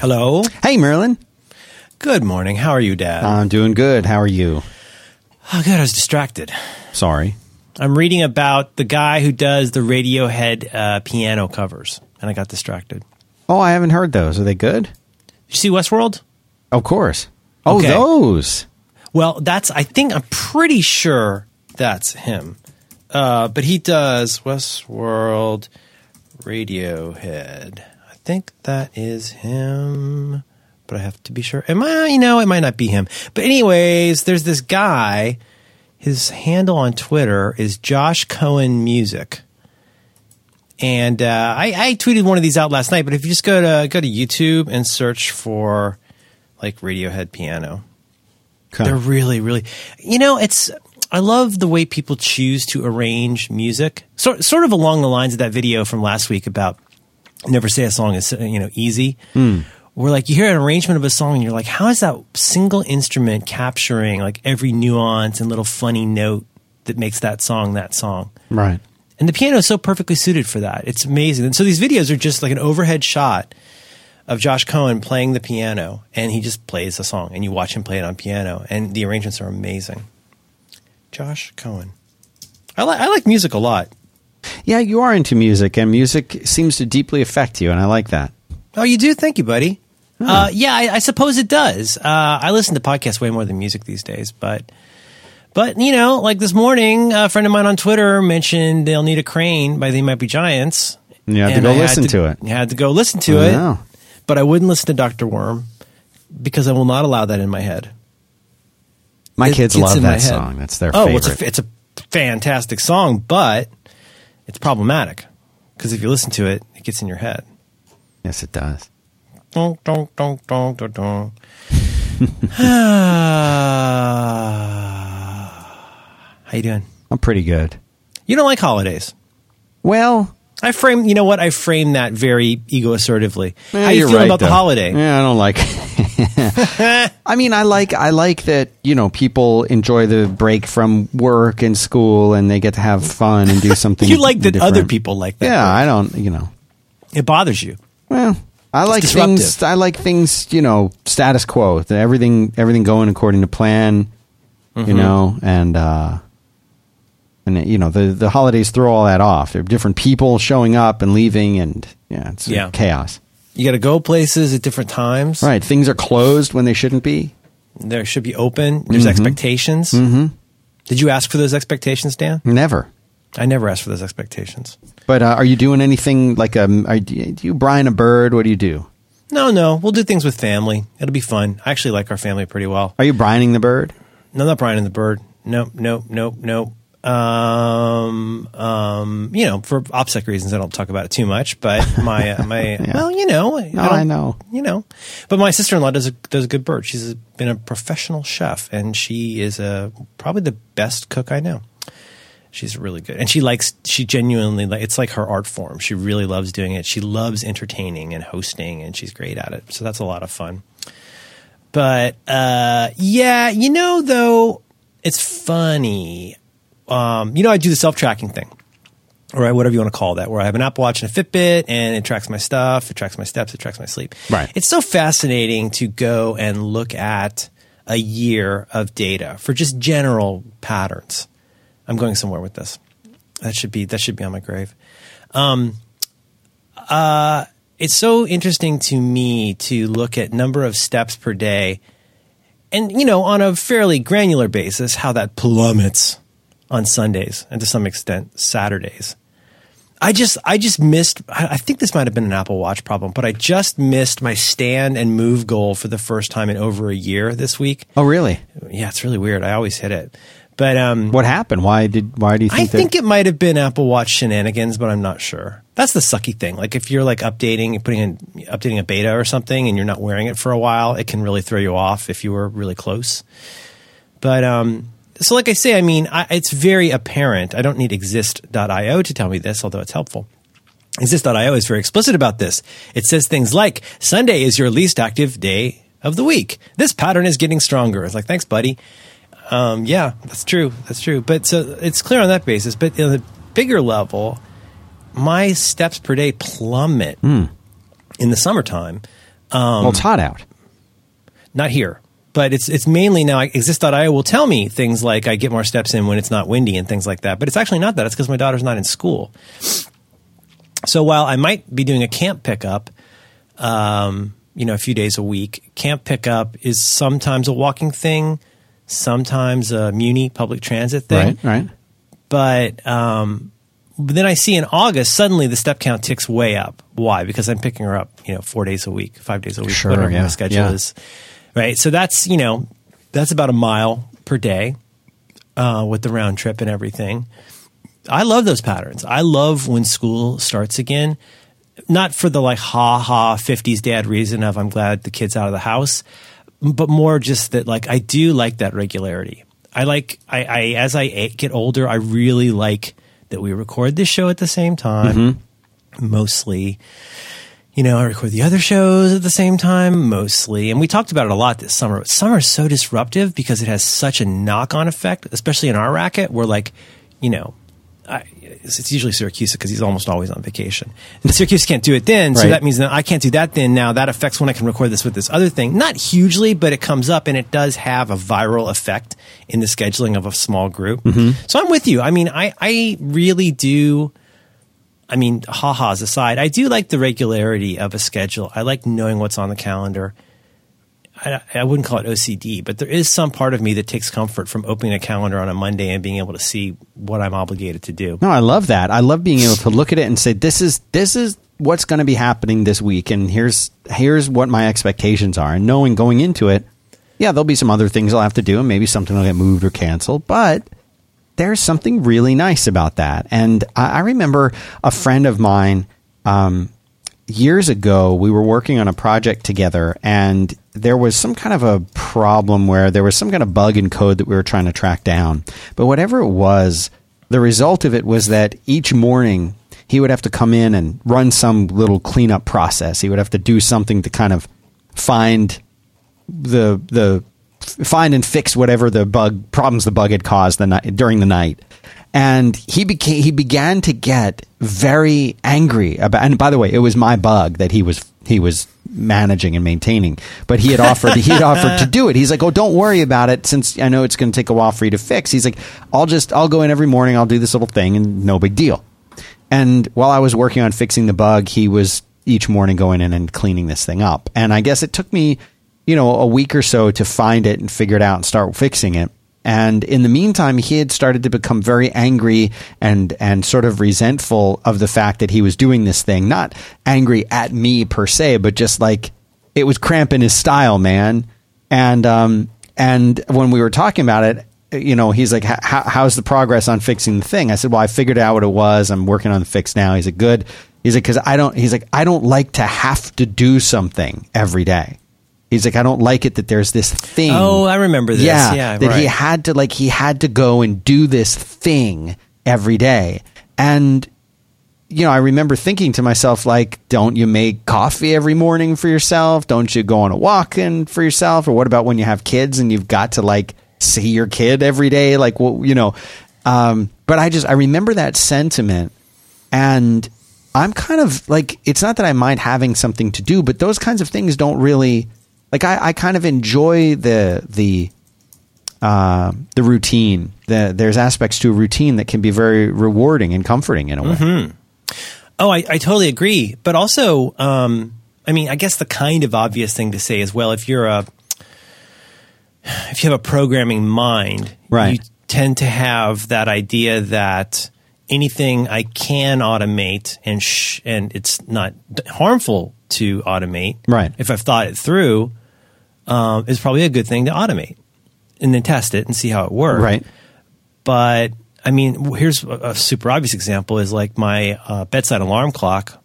Hello. Hey, Merlin. Good morning. How are you, Dad? I'm doing good. How are you? oh, good. I was distracted. Sorry. I'm reading about the guy who does the Radiohead uh, piano covers, and I got distracted. Oh, I haven't heard those. Are they good? Did you see Westworld? Of course. Oh, Okay. those. Well, that's. I think I'm pretty sure that's him. Uh, but he does Westworld, Radiohead. I think that is him, but I have to be sure. Am I? You know, it might not be him. But anyways, there's this guy. His handle on Twitter is Josh Cohen Music. And uh, I, I tweeted one of these out last night. But if you just go to go to YouTube and search for like Radiohead piano, Okay. they're really, really, you know, it's, I love the way people choose to arrange music. Sort, sort of along the lines of that video from last week about never say a song is, you know, easy. Hmm. Where like you hear an arrangement of a song and you're like, how is that single instrument capturing like every nuance and little funny note that makes that song that song? Right. And the piano is so perfectly suited for that. It's amazing. And so these videos are just like an overhead shot of Josh Cohen playing the piano, and he just plays a song, and you watch him play it on piano, and the arrangements are amazing. Josh Cohen. I, li- I like music a lot. Yeah, you are into music, and music seems to deeply affect you, and I like that. Oh, you do? Thank you, buddy. Uh, yeah, I, I suppose it does. Uh, I listen to podcasts way more than music these days, but but you know, like this morning, a friend of mine on Twitter mentioned they'll need a crane by They Might Be Giants. You have to go I listen to it. You had to go listen to I it, know. but I wouldn't listen to Doctor Worm because I will not allow that in my head. My It kids love that song. That's their oh, favorite. it's a, it's a fantastic song, but it's problematic because if you listen to it, it gets in your head. yes, it does. How you doing? I'm pretty good. You don't like holidays. Well, I frame, you know what? I frame that very ego assertively. eh, How you feel right, about the holiday? Yeah, I don't like. I mean, I like I like that you know people enjoy the break from work and school, and they get to have fun and do something. You like that different. other people like that. Yeah, break. I don't. You know. it bothers you. Well, I like disruptive. things. I like things. You know, status quo. that Everything, everything going according to plan. Mm-hmm. You know, and uh, and you know the the holidays throw all that off. There are different people showing up and leaving, and yeah, it's Yeah. chaos. You got to go places at different times. Right, things are closed when they shouldn't be. There should be open. There's expectations. Mm-hmm. Did you ask for those expectations, Dan? Never. I never asked for those expectations. But uh, are you doing anything like um? Are, do you brine a bird? What do you do? No, no. We'll do things with family. It'll be fun. I actually like our family pretty well. Are you brining the bird? No, not Brian and the Bird. Nope, nope, nope, nope. Um, um, you know, for OPSEC reasons, I don't talk about it too much. But my, uh, my, well, you know, No, I know. you know. But my sister in law does a does a good bird. She's been a professional chef, and she is a probably the best cook I know. She's really good, and she likes. She genuinely like. It's like her art form. She really loves doing it. She loves entertaining and hosting, and she's great at it. So that's a lot of fun. But uh, yeah, you know, though, it's funny. Um, you know, I do the self tracking thing, or whatever you want to call that, where I have an Apple Watch and a Fitbit, and it tracks my stuff, it tracks my steps, it tracks my sleep. Right. It's so fascinating to go and look at a year of data for just general patterns. I'm going somewhere with this. That should be that should be on my grave. Um, uh, it's so interesting to me to look at number of steps per day, and you know, on a fairly granular basis, how that plummets on Sundays and to some extent Saturdays. I just I just missed. I think this might have been an Apple Watch problem, but I just missed my stand and move goal for the first time in over a year this week. Oh, really? Yeah, it's really weird. I always hit it, but um, What happened? Why did? Why do you think? I that- think it might have been Apple Watch shenanigans, but I'm not sure. That's the sucky thing. Like if you're like updating, putting in updating a beta or something, and you're not wearing it for a while, it can really throw you off if you were really close. But um, so like I say, I mean, I, it's very apparent. I don't need exist.io to tell me this, although it's helpful. Exist.io is very explicit about this. It says things like Sunday is your least active day of the week. This pattern is getting stronger. It's like, thanks, buddy. Um, yeah, that's true. That's true. But so it's clear on that basis. But on the bigger level, my steps per day plummet in the summertime. Um, well, it's hot out. Not here, but it's it's mainly now. Exist.io will tell me things like I get more steps in when it's not windy and things like that. But it's actually not that. It's because my daughter's not in school. So while I might be doing a camp pickup, um, you know, a few days a week, camp pickup is sometimes a walking thing, sometimes a Muni public transit thing. Right, right. But um, but then I see in August suddenly the step count ticks way up. Why? Because I'm picking her up, you know, four days a week, five days a week, sure, whatever yeah, my schedule yeah. is. Right. So that's you know that's about a mile per day uh, with the round trip and everything. I love those patterns. I love when school starts again. Not for the like ha ha 50s dad reason of I'm glad the kid's out of the house, but more just that like I do like that regularity. I like I, I as I get older, I really like that we record this show at the same time. Mm-hmm. Mostly, you know, I record the other shows at the same time, mostly. And we talked about it a lot this summer. But Summer is so disruptive because it has such a knock on effect, especially in our racket. We're like, you know, I, it's usually Siracusa because he's almost always on vacation. And Siracusa can't do it then, so Right. that means that I can't do that then. Now that affects when I can record this with this other thing. Not hugely, but it comes up and it does have a viral effect in the scheduling of a small group. Mm-hmm. So I'm with you. I mean, I, I really do. I mean, ha-has aside, I do like the regularity of a schedule. I like knowing what's on the calendar. I, I wouldn't call it OCD, but there is some part of me that takes comfort from opening a calendar on a Monday and being able to see what I'm obligated to do. No, I love that. I love being able to look at it and say, "This is this is what's going to be happening this week, and here's here's what my expectations are." And knowing going into it, yeah, there'll be some other things I'll have to do, and maybe something will get moved or canceled, but there's something really nice about that. And I, I remember a friend of mine um, years ago. We were working on a project together, and there was some kind of a problem where there was some kind of bug in code that we were trying to track down. But whatever it was, the result of it was that each morning he would have to come in and run some little cleanup process. He would have to do something to kind of find the the find and fix whatever the bug problems the bug had caused the night during the night. And he became he began to get very angry about. And by the way, it was my bug that he was he was managing and maintaining. But he had offered he had offered to do it. He's like, "Oh, don't worry about it. Since I know it's going to take a while for you to fix." He's like, "I'll just I'll go in every morning. I'll do this little thing, and no big deal." And while I was working on fixing the bug, he was each morning going in and cleaning this thing up. And I guess it took me, you know, a week or so to find it and figure it out and start fixing it. And in the meantime, he had started to become very angry and and sort of resentful of the fact that he was doing this thing. Not angry at me per se, but just like it was cramping his style, man. And um and when we were talking about it, you know, he's like, how's the progress on fixing the thing? I said, well, I figured out what it was. I'm working on the fix now. He's like, good. He's like, cause I don't, he's like, I don't like to have to do something every day. He's like, I don't like it that there's this thing. Oh, I remember this. Yeah. Yeah, that he had to like, he had to go and do this thing every day. And, you know, I remember thinking to myself, like, don't you make coffee every morning for yourself? Don't you go on a walk in for yourself? Or what about when you have kids and you've got to like see your kid every day? Like, well, you know, um, but I just, I remember that sentiment and I'm kind of like, it's not that I mind having something to do, but those kinds of things don't really, like, I, I kind of enjoy the, the, uh, the routine. The, there's aspects to a routine that can be very rewarding and comforting in a way. Oh, I, I totally agree. But also, um, I mean, I guess the kind of obvious thing to say is, well, if you're a, if you have a programming mind, Right. you tend to have that idea that anything I can automate and sh- and it's not d- harmful to automate. Right. If I've thought it through, um, is probably a good thing to automate and then test it and see how it works Right. but I mean, here's a, a super obvious example: is like my uh, bedside alarm clock,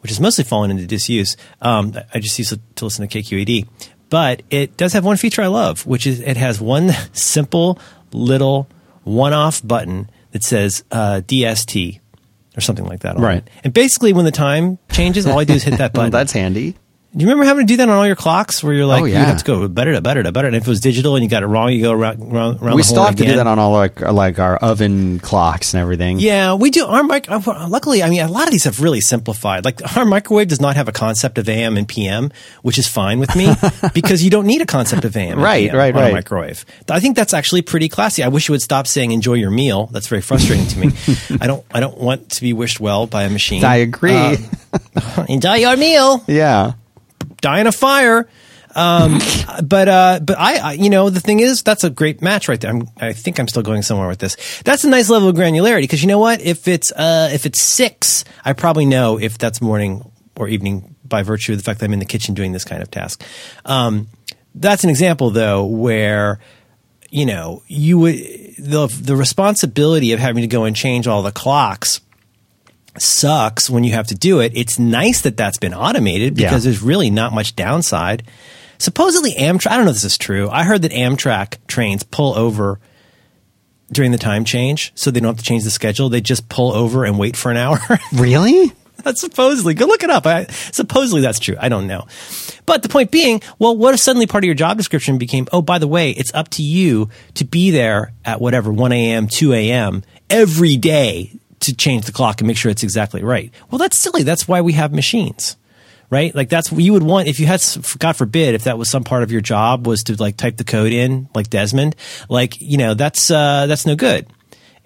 which has mostly fallen into disuse. Um, I just use it to listen to KQED, but it does have one feature I love, which is it has one simple little one-off button that says uh, DST or something like that. Right. it. And basically, when the time changes, all I do is hit that Well, button. that's handy. Do you remember having to do that on all your clocks where you're like, Oh, you yeah. have to go better, better, better. And if it was digital and you got it wrong, you go around, around, around we still have to do that on all like like our oven clocks and everything. Yeah, we do. Our mic. uh, Luckily, I mean, a lot of these have really simplified. Like our microwave does not have a concept of AM and PM, which is fine with me because you don't need a concept of AM. Right, right, on right. A microwave. I think that's actually pretty classy. I wish you would stop saying "enjoy your meal." That's very frustrating to me. I don't. I don't want to be wished well by a machine. I agree. Uh, enjoy your meal. yeah. Die in a fire. Um, but uh, but I, I, you know, the thing is, that's a great match right there. I'm, I think I'm still going somewhere with this. That's a nice level of granularity because you know what? If it's uh, if it's six, I probably know if that's morning or evening by virtue of the fact that I'm in the kitchen doing this kind of task. Um, that's an example though where you know you would the the responsibility of having to go and change all the clocks sucks when you have to do it. It's nice that that's been automated because Yeah. there's really not much downside. Supposedly Amtrak, I don't know if this is true. I heard that Amtrak trains pull over during the time change so they don't have to change the schedule. They just pull over and wait for an hour. Really? that's supposedly, go look it up. I, supposedly that's true. I don't know. But the point being, well, what if suddenly part of your job description became, oh, by the way, it's up to you to be there at whatever, 1 a.m., 2 a.m. every day to change the clock and make sure it's exactly right. Well, that's silly. That's why we have machines. Right? Like that's what you would want if you had, God forbid, if that was some part of your job was to like type the code in like Desmond, like, you know, that's, uh, that's no good.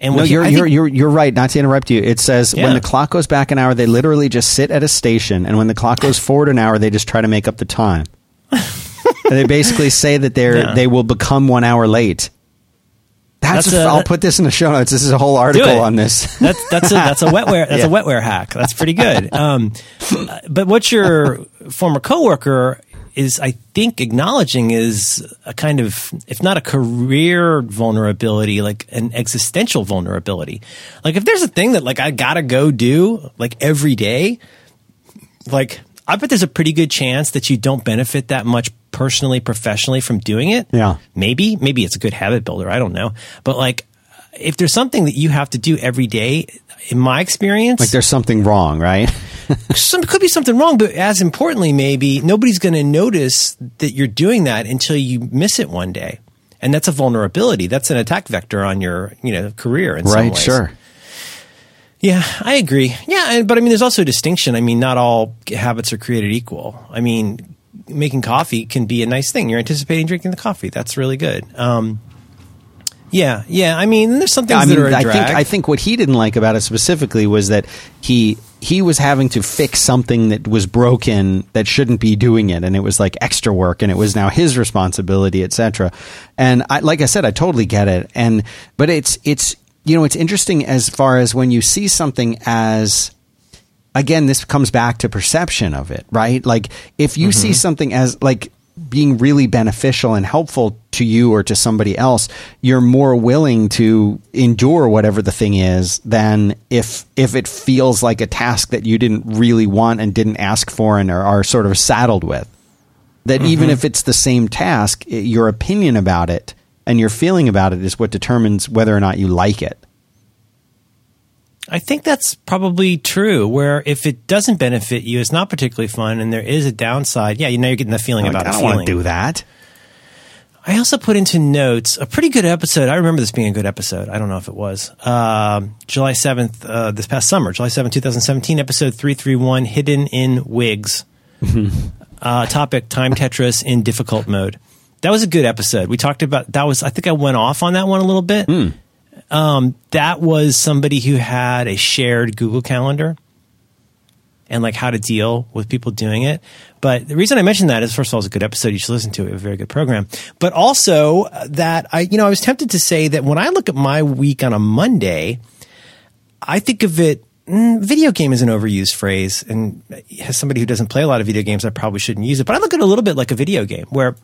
And No, you're you're, think- you're you're right. Not to interrupt you. It says Yeah. when the clock goes back an hour, they literally just sit at a station, and when the clock goes forward an hour, they just try to make up the time. And they basically say that they're Yeah. they will become one hour late. That's, That's a, I'll put this in the show notes. This is a whole article on this. That's that's a that's a wetware that's Yeah. a wetware hack. That's pretty good. Um, but what your former coworker is, I think, acknowledging is a kind of, if not a career vulnerability, like an existential vulnerability. Like if there's a thing that like I gotta go do like every day, like I bet there's a pretty good chance that you don't benefit that much personally, professionally from doing it. Yeah. Maybe, maybe it's a good habit builder. I don't know. But like, if there's something that you have to do every day, in my experience, Like there's something wrong, right? some could be something wrong, but as importantly, maybe nobody's going to notice that you're doing that until you miss it one day. And that's a vulnerability. That's an attack vector on your, you know, career in some right. ways. Sure. Yeah, I agree. Yeah, but I mean, there's also a distinction. I mean, not all habits are created equal. I mean, making coffee can be a nice thing. You're anticipating drinking the coffee. That's really good. Um, yeah, yeah. I mean, there's some things I mean, that are a I think I think what he didn't like about it specifically was that he he was having to fix something that was broken that shouldn't be doing it, and it was like extra work, and it was now his responsibility, etc. And I, like I said, I totally get it, and but it's it's you know it's interesting as far as when you see something as again, this comes back to perception of it, right? Like if you see mm-hmm. something as like being really beneficial and helpful to you or to somebody else, you're more willing to endure whatever the thing is than if if it feels like a task that you didn't really want and didn't ask for and are, are sort of saddled with. That mm-hmm. even if it's the same task, your opinion about it and your feeling about it is what determines whether or not you like it. I think that's probably true. Where if it doesn't benefit you, it's not particularly fun, and there is a downside. Yeah, you know, you're getting the feeling Like, about I don't want to do that. I also put into notes a pretty good episode. I remember this being a good episode. I don't know if it was. Um, July 7th, uh, this past summer, July 7th, 2017, episode 331, Hidden in Wigs. uh, topic, Time Tetris in difficult mode. That was a good episode. We talked about, that was, I think I went off on that one a little bit. Um, that was somebody who had a shared Google Calendar and like how to deal with people doing it. But the reason I mentioned that is first of all, it's a good episode. You should listen to it. A very good program. But also uh, that I, you know, I was tempted to say that when I look at my week on a Monday, I think of it. Mm, video game is an overused phrase, and as somebody who doesn't play a lot of video games, I probably shouldn't use it. But I look at it a little bit like a video game where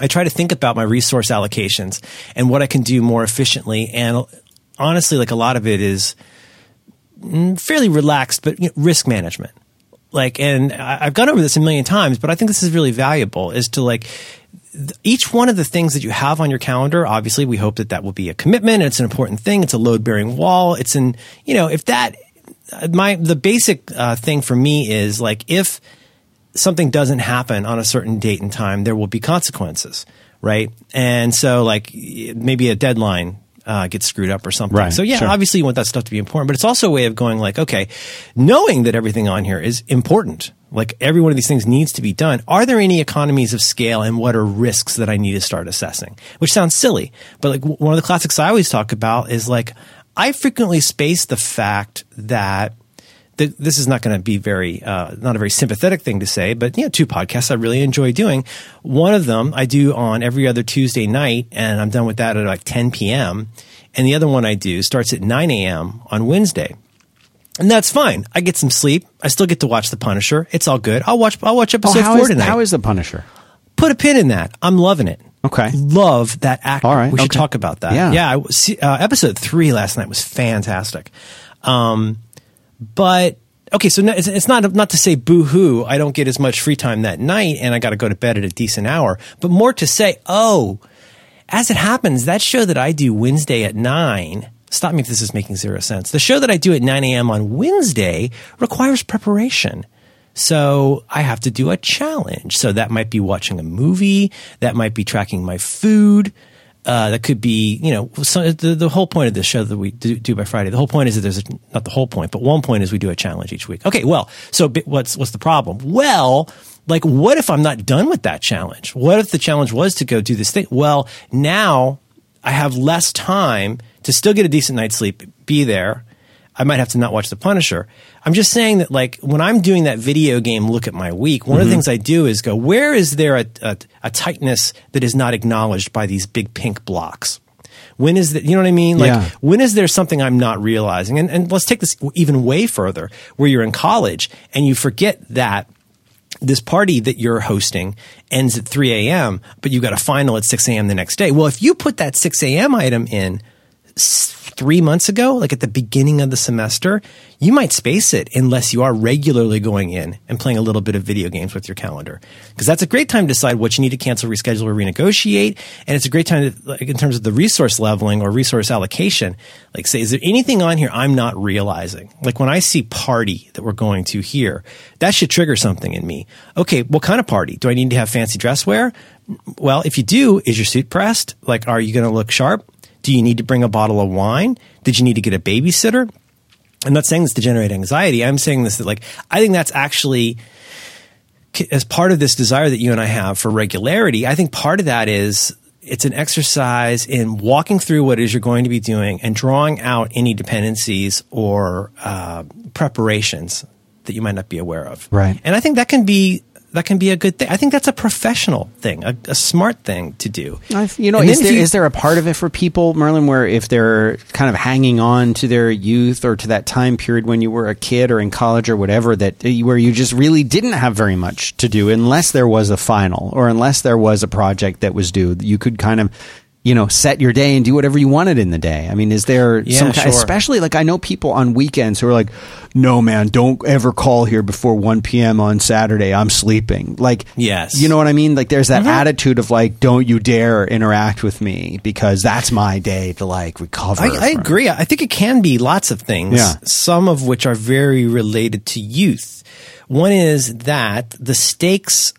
I try to think about my resource allocations and what I can do more efficiently. And honestly, like a lot of it is mm, fairly relaxed, but you know, risk management. Like, and I've gone over this a million times, but I think this is really valuable is to like, each one of the things that you have on your calendar, obviously we hope that that will be a commitment. It's an important thing. It's a load bearing wall. It's an, you know, if that, my, the basic uh, thing for me is like, if, something doesn't happen on a certain date and time, there will be consequences, right? And so, like maybe a deadline uh, gets screwed up or something. Right, So yeah, sure. obviously you want that stuff to be important, but it's also a way of going like, okay, knowing that everything on here is important, like every one of these things needs to be done. Are there any economies of scale and what are risks that I need to start assessing? Which sounds silly, but like w- one of the classics I always talk about is like, I frequently space the fact that th- this is not going to be very uh, not a very sympathetic thing to say, but you know, two podcasts I really enjoy doing. One of them I do on every other Tuesday night, and I'm done with that at like 10 p.m. And the other one I do starts at 9 a.m. on Wednesday. And that's fine. I get some sleep. I still get to watch The Punisher. It's all good. I'll watch. I'll watch Oh, episode four is, tonight. how is the Punisher? Put a pin in that. I'm loving it. Okay. Love that actor. All right, We should okay. talk about that. Yeah. Yeah. I see, uh, episode three last night was fantastic. Um, but okay, so no, it's, it's not not to say boo hoo. I don't get as much free time that night, and I got to go to bed at a decent hour. But more to say, oh, as it happens, that show that I do Wednesday at nine. Stop me if this is making zero sense. The show that I do at 9 a.m. on Wednesday requires preparation. So I have to do a challenge. So that might be watching a movie. That might be tracking my food. Uh, that could be, you know, so the, the whole point of this show that we do, do by Friday. The whole point is that there's a, not the whole point, but one point is we do a challenge each week. Okay, well, so what's what's the problem? Well, like, what if I'm not done with that challenge? What if the challenge was to go do this thing? Well, now I have less time to still get a decent night's sleep, be there. I might have to not watch The Punisher. I'm just saying that, like, when I'm doing that video game look at my week, one of the mm-hmm. things I do is go, where is there a, a, a tightness that is not acknowledged by these big pink blocks? When is that, you know what I mean? Like, Yeah. when is there something I'm not realizing? And, and let's take this even way further, where you're in college and you forget that this party that you're hosting ends at 3 a.m., but you got a final at 6 a.m. the next day. Well, if you put that 6 a.m. item in three months ago, like at the beginning of the semester, you might space it unless you are regularly going in and playing a little bit of video games with your calendar. Because that's a great time to decide what you need to cancel, reschedule, or renegotiate. And it's a great time to, like, in terms of the resource leveling or resource allocation. Like, say, is there anything on here I'm not realizing? Like when I see party that we're going to here, that should trigger something in me. Okay, what kind of party? Do I need to have fancy dress wear? Well, if you do, is your suit pressed? Like, are you going to look sharp? Do you need to bring a bottle of wine? Did you need to get a babysitter? I'm not saying this to generate anxiety. I'm saying this that like I think that's actually as part of this desire that you and I have for regularity. I think part of that is it's an exercise in walking through what it is you're going to be doing and drawing out any dependencies or uh, preparations that you might not be aware of. Right. And I think that can be that can be a good thing. I think that's a professional thing, a, a smart thing to do. I, you know, is there, you- is there a part of it for people, Merlin, where if they're kind of hanging on to their youth or to that time period when you were a kid or in college or whatever, that where you just really didn't have very much to do unless there was a final or unless there was a project that was due, you could kind of. You know, set your day and do whatever you wanted in the day. I mean, is there Yeah, some kind, sure. especially like I know people on weekends who are like, "No, man, don't ever call here before one p.m. on Saturday. I'm sleeping." Like, Yes. you know what I mean? Like there's that Mm-hmm. attitude of like, don't you dare interact with me because that's my day to like recover. I, I agree. I think it can be lots of things, Yeah. some of which are very related to youth. One is that the stakes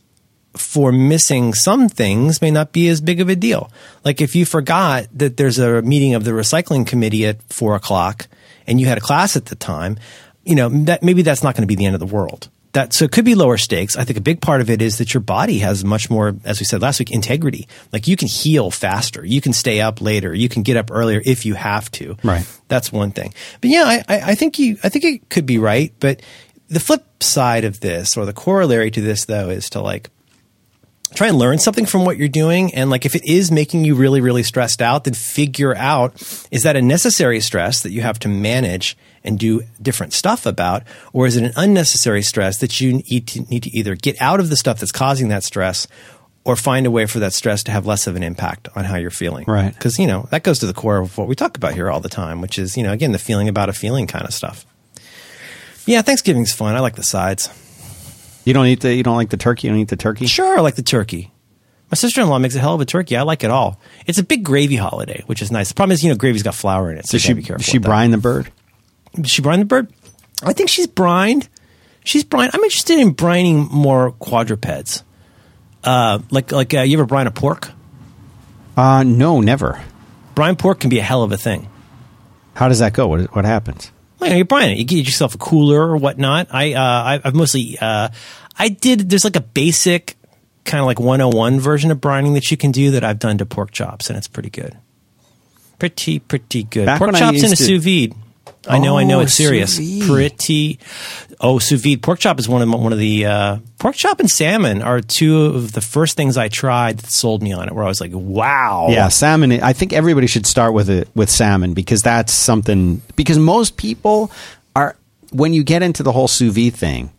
for missing some things may not be as big of a deal. Like if you forgot that there's a meeting of the recycling committee at four o'clock and you had a class at the time, you know, that maybe that's not going to be the end of the world. That, so it could be lower stakes. I think a big part of it is that your body has much more, as we said last week, integrity. Like you can heal faster. You can stay up later. You can get up earlier if you have to. Right. That's one thing. But yeah, I, I think you, I think it could be right. But the flip side of this or the corollary to this though is to like, try and learn something from what you're doing. And like if it is making you really really stressed out then figure out is that a necessary stress that you have to manage and do different stuff about? Or is it an unnecessary stress that you need to, need to either get out of the stuff that's causing that stress or find a way for that stress to have less of an impact on how you're feeling? Right. because you know that goes to the core of what we talk about here all the time which is you know again the feeling about a feeling kind of stuff. Yeah thanksgiving's fun. I like the sides You don't eat the you don't like the turkey. You don't eat the turkey. Sure, I like the turkey. My sister in law makes a hell of a turkey. I like it all. It's a big gravy holiday, which is nice. The problem is, you know, gravy's got flour in it, so you she be careful. does she brine the bird? Does she brine the bird? I think she's brined. She's brine. I'm interested in brining more quadrupeds. Uh, like like uh, you ever brine a pork? Uh, no, never. Brine pork can be a hell of a thing. How does that go? What, what happens? You brine it. You get yourself a cooler or whatnot. I uh, I, I've mostly uh, I did. There's like a basic kind of like 101 version of brining that you can do that I've done to pork chops, and it's pretty good. Pretty pretty good. Back pork chops in a to- sous vide. I know, I know, Oh, it's serious. Pretty. Oh, sous vide pork chop is one of one of the uh, pork chop and salmon are two of the first things I tried that sold me on it. Where I was like, wow, Yeah, salmon. I think everybody should start with it with salmon because that's something. Because most people are when you get into the whole sous vide thing.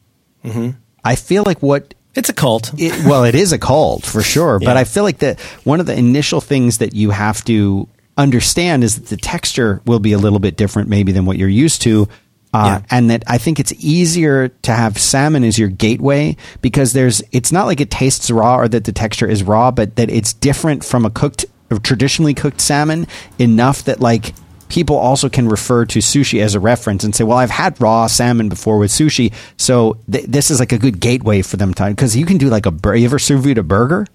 Mm-hmm. I feel like what it's a cult. it, well, it is a cult for sure, but I feel like that one of the initial things that you have to understand is that the texture will be a little bit different, maybe than what you're used to. Uh, Yeah. And that I think it's easier to have salmon as your gateway because there's, it's not like it tastes raw or that the texture is raw, but that it's different from a cooked, or traditionally cooked salmon enough that like people also can refer to sushi as a reference and say, well, I've had raw salmon before with sushi. So th- this is like a good gateway for them to, because you can do like a, bur- you ever sous vide a burger?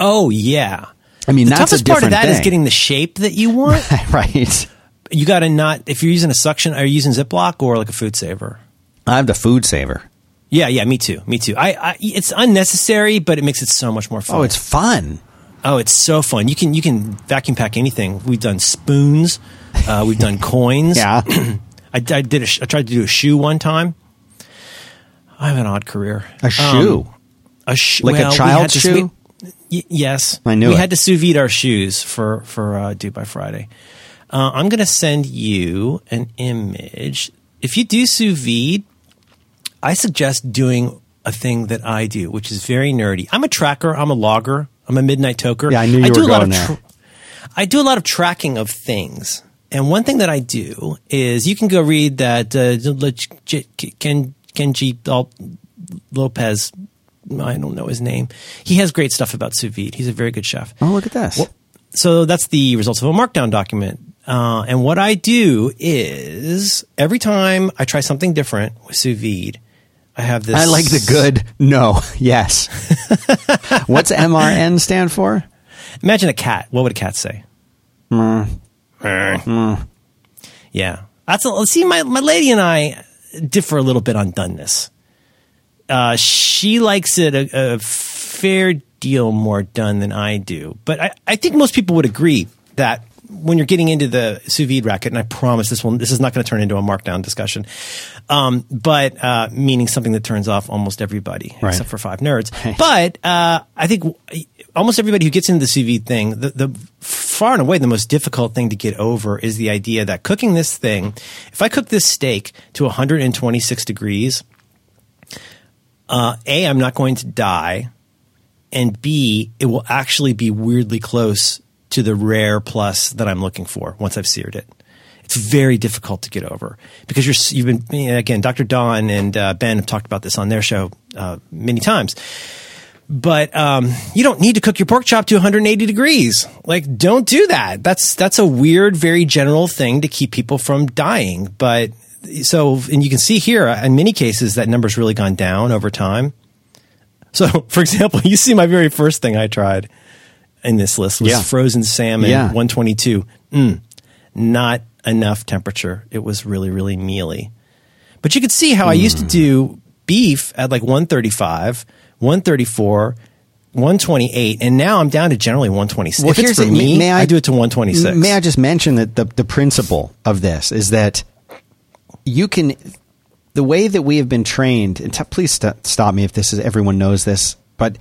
Oh yeah. I mean, the that's a toughest part of that is thing. getting the shape that you want. right. you got to not if you're using a suction. Are you using Ziploc or like a food saver? I have the food saver. Yeah, yeah, me too, me too. I, I it's unnecessary, but it makes it so much more fun. Oh, it's fun. oh, it's so fun. You can you can vacuum pack anything. We've done spoons, uh, we've done coins. Yeah. I, I did. A, sh- I tried to do a shoe one time. I have an odd career. A shoe? a shoe, Like a well, we child's had to- shoe? Y- yes, I knew we it. had to sous vide our shoes for for uh, Do By Friday. Uh, I'm going to send you an image. If you do sous vide, I suggest doing a thing that I do, which is very nerdy. I'm a tracker. I'm a logger. I'm a midnight toker. Yeah, I knew you do were a lot going of there. I do a lot of tracking of things. And one thing that I do is you can go read that uh, Ken, Kenji Lopez, I don't know his name. He has great stuff about sous vide. He's a very good chef. Oh, look at this. So that's the results of a markdown document. Uh, and what I do is every time I try something different with sous vide, I have this. I like the good. No. Yes. What's MRN stand for? Imagine a cat. What would a cat say? Yeah, that's a, see. My my lady and I differ a little bit on doneness. Uh, she likes it a, a fair deal more done than I do, but I, I think most people would agree that when you're getting into the sous vide racket, and I promise this one, this is not going to turn into a markdown discussion, um, but uh, meaning something that turns off almost everybody Right. except for five nerds. But uh, I think almost everybody who gets into the sous vide thing, the, the far and away the most difficult thing to get over is the idea that cooking this thing, if I cook this steak to 126 degrees, uh, a I'm not going to die, and b it will actually be weirdly close to the rare plus that I'm looking for once I've seared it. It's very difficult to get over because you're, you've been again. Dr. Don and uh, Ben have talked about this on their show uh, many times. But um, you don't need to cook your pork chop to 180 degrees. Like, don't do that. That's that's a weird, very general thing to keep people from dying. But so, and you can see here uh, in many cases that number's really gone down over time. So, for example, you see my very first thing I tried in this list was Yeah. frozen salmon, Yeah. 122. Mm, not enough temperature. It was really, really mealy. But you could see how I used to do beef at like 135, 134, 128, and now I'm down to generally 126. Well, if it's here's for the- me, may I, I- do it to 126. May I just mention that the, the principle of this is that you can, the way that we have been trained, and t- please st- stop me if this is, everyone knows this, but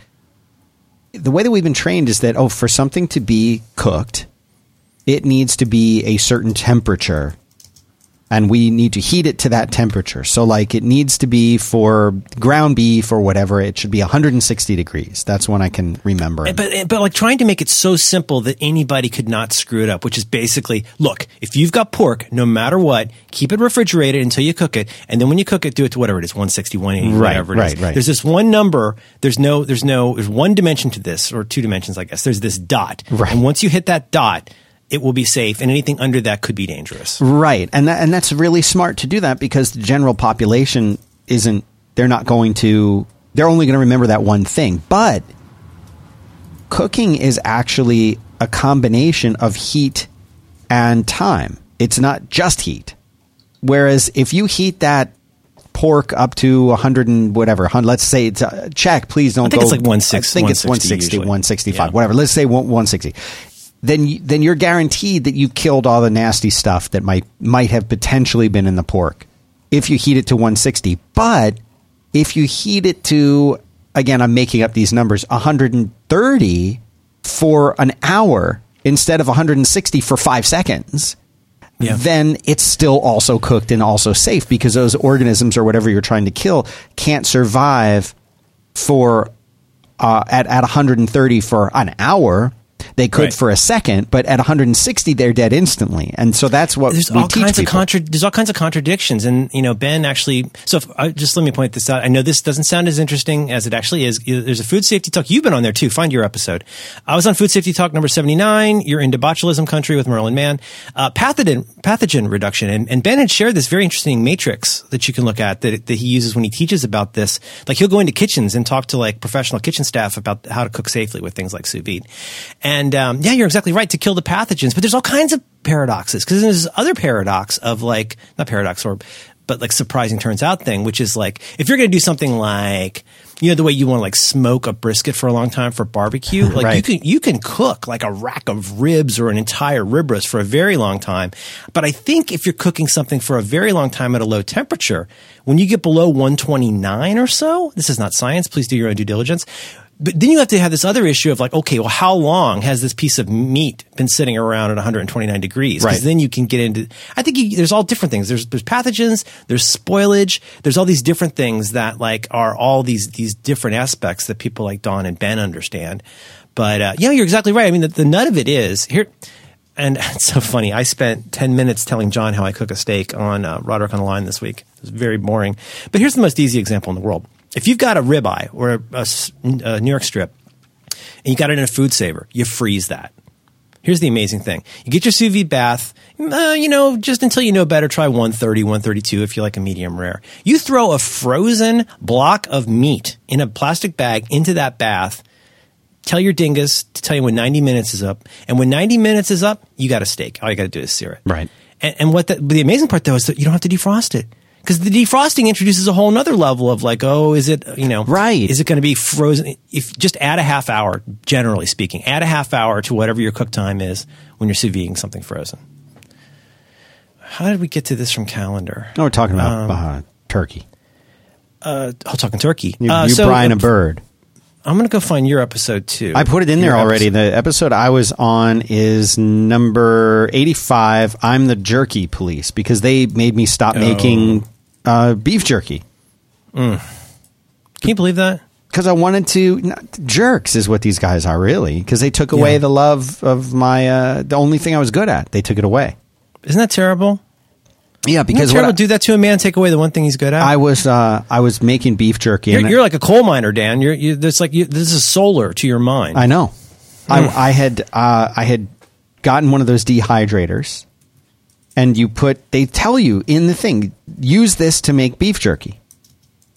the way that we've been trained is that, oh, for something to be cooked, it needs to be a certain temperature and we need to heat it to that temperature. So, like, it needs to be for ground beef or whatever, it should be 160 degrees. That's when I can remember. Eh, but eh, but like trying to make it so simple that anybody could not screw it up, which is basically, look, if you've got pork, no matter what, keep it refrigerated until you cook it, and then when you cook it, do it to whatever it is, 160, 180, Right, whatever it is. right, right. There's this one number. There's no. There's no. There's one dimension to this, or two dimensions, I guess. There's this dot, Right. and once you hit that dot, it will be safe, and anything under that could be dangerous. Right, and that, and that's really smart to do that because the general population isn't they're not going to they're only going to remember that one thing. But cooking is actually a combination of heat and time. It's not just heat. Whereas if you heat that pork up to 100 and whatever, let's say it's uh, check, please don't I think go. it's like 160, I think it's 160, 160 165, Yeah. whatever. Let's say one- 160. Then, then you're guaranteed that you killed all the nasty stuff that might might have potentially been in the pork if you heat it to 160. But if you heat it to again, I'm making up these numbers, 130 for an hour instead of 160 for five seconds, Yeah. then it's still also cooked and also safe because those organisms or whatever you're trying to kill can't survive for uh, at at 130 for an hour. They could Right. for a second, but at 160 they're dead instantly. And so that's what there's we all kinds people. of contra- there's all kinds of contradictions. And you know ben actually so if, uh, just let me point this out. I know this doesn't sound as interesting as it actually is. There's a food safety talk. You've been on there too. Find your episode. I was on food safety talk number 79 you're into botulism country with merlin mann. Uh, pathogen pathogen reduction. And, and ben had shared this very interesting matrix that you can look at that, that he uses when he teaches about this. Like he'll go into kitchens and talk to like professional kitchen staff about how to cook safely with things like sous vide. And um, yeah you're exactly right to kill the pathogens. But there's all kinds of paradoxes because there's this other paradox of like not paradox or but like surprising turns out thing which is like if you're going to do something like you know the way you want to like smoke a brisket for a long time for barbecue like you can you can cook like a rack of ribs or an entire rib roast for a very long time. But i think if you're cooking something for a very long time at a low temperature when you get below 129 or so this is not science please do your own due diligence but then you have to have this other issue of like, okay, well, how long has this piece of meat been sitting around at 129 degrees? Because Right. then you can get into. I think you, there's all different things. There's there's pathogens. There's spoilage. There's all these different things that like are all these these different aspects that people like Don and Ben understand. But uh, yeah, you're exactly right. I mean, the, the nut of it is here. And it's so funny. I spent 10 minutes telling John how I cook a steak on uh, Roderick on the Line this week. It was very boring. But here's the most easy example in the world. If you've got a ribeye or a New York strip and you got it in a food saver, you freeze that. Here's the amazing thing. You get your sous vide bath, uh, you know, just until you know better, try 130, 132 if you like a medium rare. You throw a frozen block of meat in a plastic bag into that bath, tell your dingus to tell you when 90 minutes is up. And when 90 minutes is up, you got a steak. All you got to do is sear it. Right. And, and what the, the amazing part though is that you don't have to defrost it. Because the defrosting introduces a whole nother level of like, oh, is it, you know, Right. Is it going to be frozen? If just add a half hour, generally speaking, add a half hour to whatever your cook time is when you're sous videing something frozen. How did we get to this from calendar? No, we're talking about Um, uh, turkey. Uh, oh, talking turkey. You, uh, you so, brine a bird. I'm going to go find your episode too. I put it in Your there already. episode. The episode I was on is number 85. I'm the jerky police because they made me stop Oh. making uh, beef jerky Can you believe that? because I wanted to. Not, jerks is what these guys are really because they took away Yeah. the love of my uh, the only thing I was good at. They took it away. Isn't that terrible? Yeah, Isn't because terrible I, to do that to a man, take away the one thing he's good at? I was uh, I was making beef jerky. you're, and you're like a coal miner, Dan. You're, you there's like you, this is solar to your mind. I know. Hmm. I, I had uh, I had gotten one of those dehydrators, and you put. They tell you in the thing, use this to make beef jerky,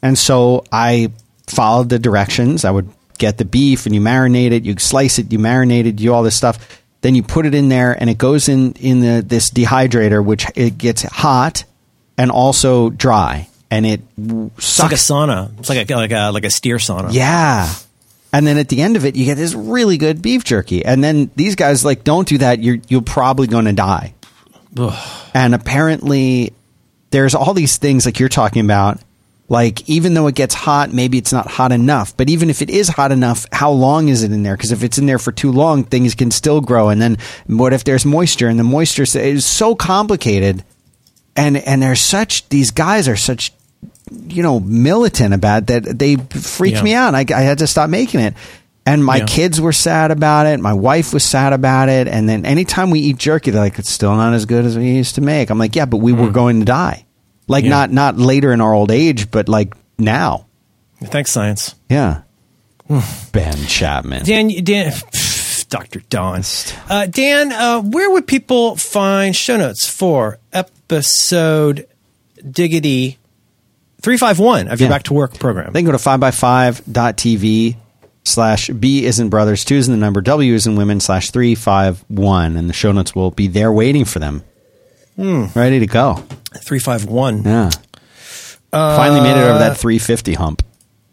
and so I followed the directions. I would get the beef, and you marinate it, you slice it, you marinate it, you do all this stuff. Then you put it in there, and it goes in in the this dehydrator, which it gets hot and also dry, and it w- It's like a sauna. It's like a like a like a steer sauna. yeah. And then at the end of it, you get this really good beef jerky. And then these guys like, don't do that. You're you're probably going to die. And apparently, there's all these things like you're talking about. Like even though it gets hot, maybe it's not hot enough. But even if it is hot enough, how long is it in there? Because if it's in there for too long, things can still grow. And then what if there's moisture? And the moisture is so complicated. And and they're such these guys are such you know militant about that they freaked Yeah. me out. I, I had to stop making it. And my Yeah. kids were sad about it. My wife was sad about it. And then anytime we eat jerky, they're like, "It's still not as good as we used to make." I'm like, "Yeah, but we were going to die, like Mm. Yeah. not not later in our old age, but like now." Thanks, science. Yeah. ben Chapman. Dan, Dan, Dr. Don. Uh, Dan, uh, where would people find show notes for episode diggity 351 of your Yeah. back to work program. Then go to 5by5.tv slash B is in brothers, 2 is in the number, W is in women slash 351. And the show notes will be there waiting for them. Hmm. Ready to go. 351. Yeah. Finally made it over that 350 hump.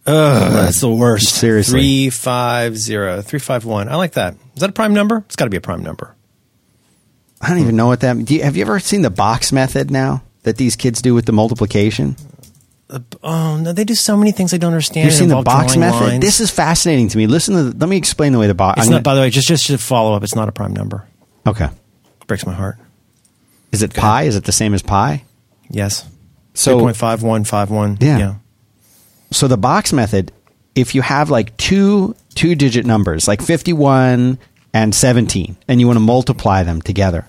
Ugh, that's the worst. Seriously. 350, 351. I like that. Is that a prime number? It's got to be a prime number. I don't even know what that do you, Have you ever seen the box method now that these kids do with the multiplication? Oh, no, they do so many things I don't understand. You've seen the box method? lines. This is fascinating to me. Listen to the, let me explain the way the box. It's not, by the way, just, just to follow up, it's not a prime number. okay. Breaks my heart. Is it pi? Is it the same as pi? Yes. So 3.5151. Yeah. yeah. so the box method, if you have like two two digit numbers, like 51 and 17, and you want to multiply them together,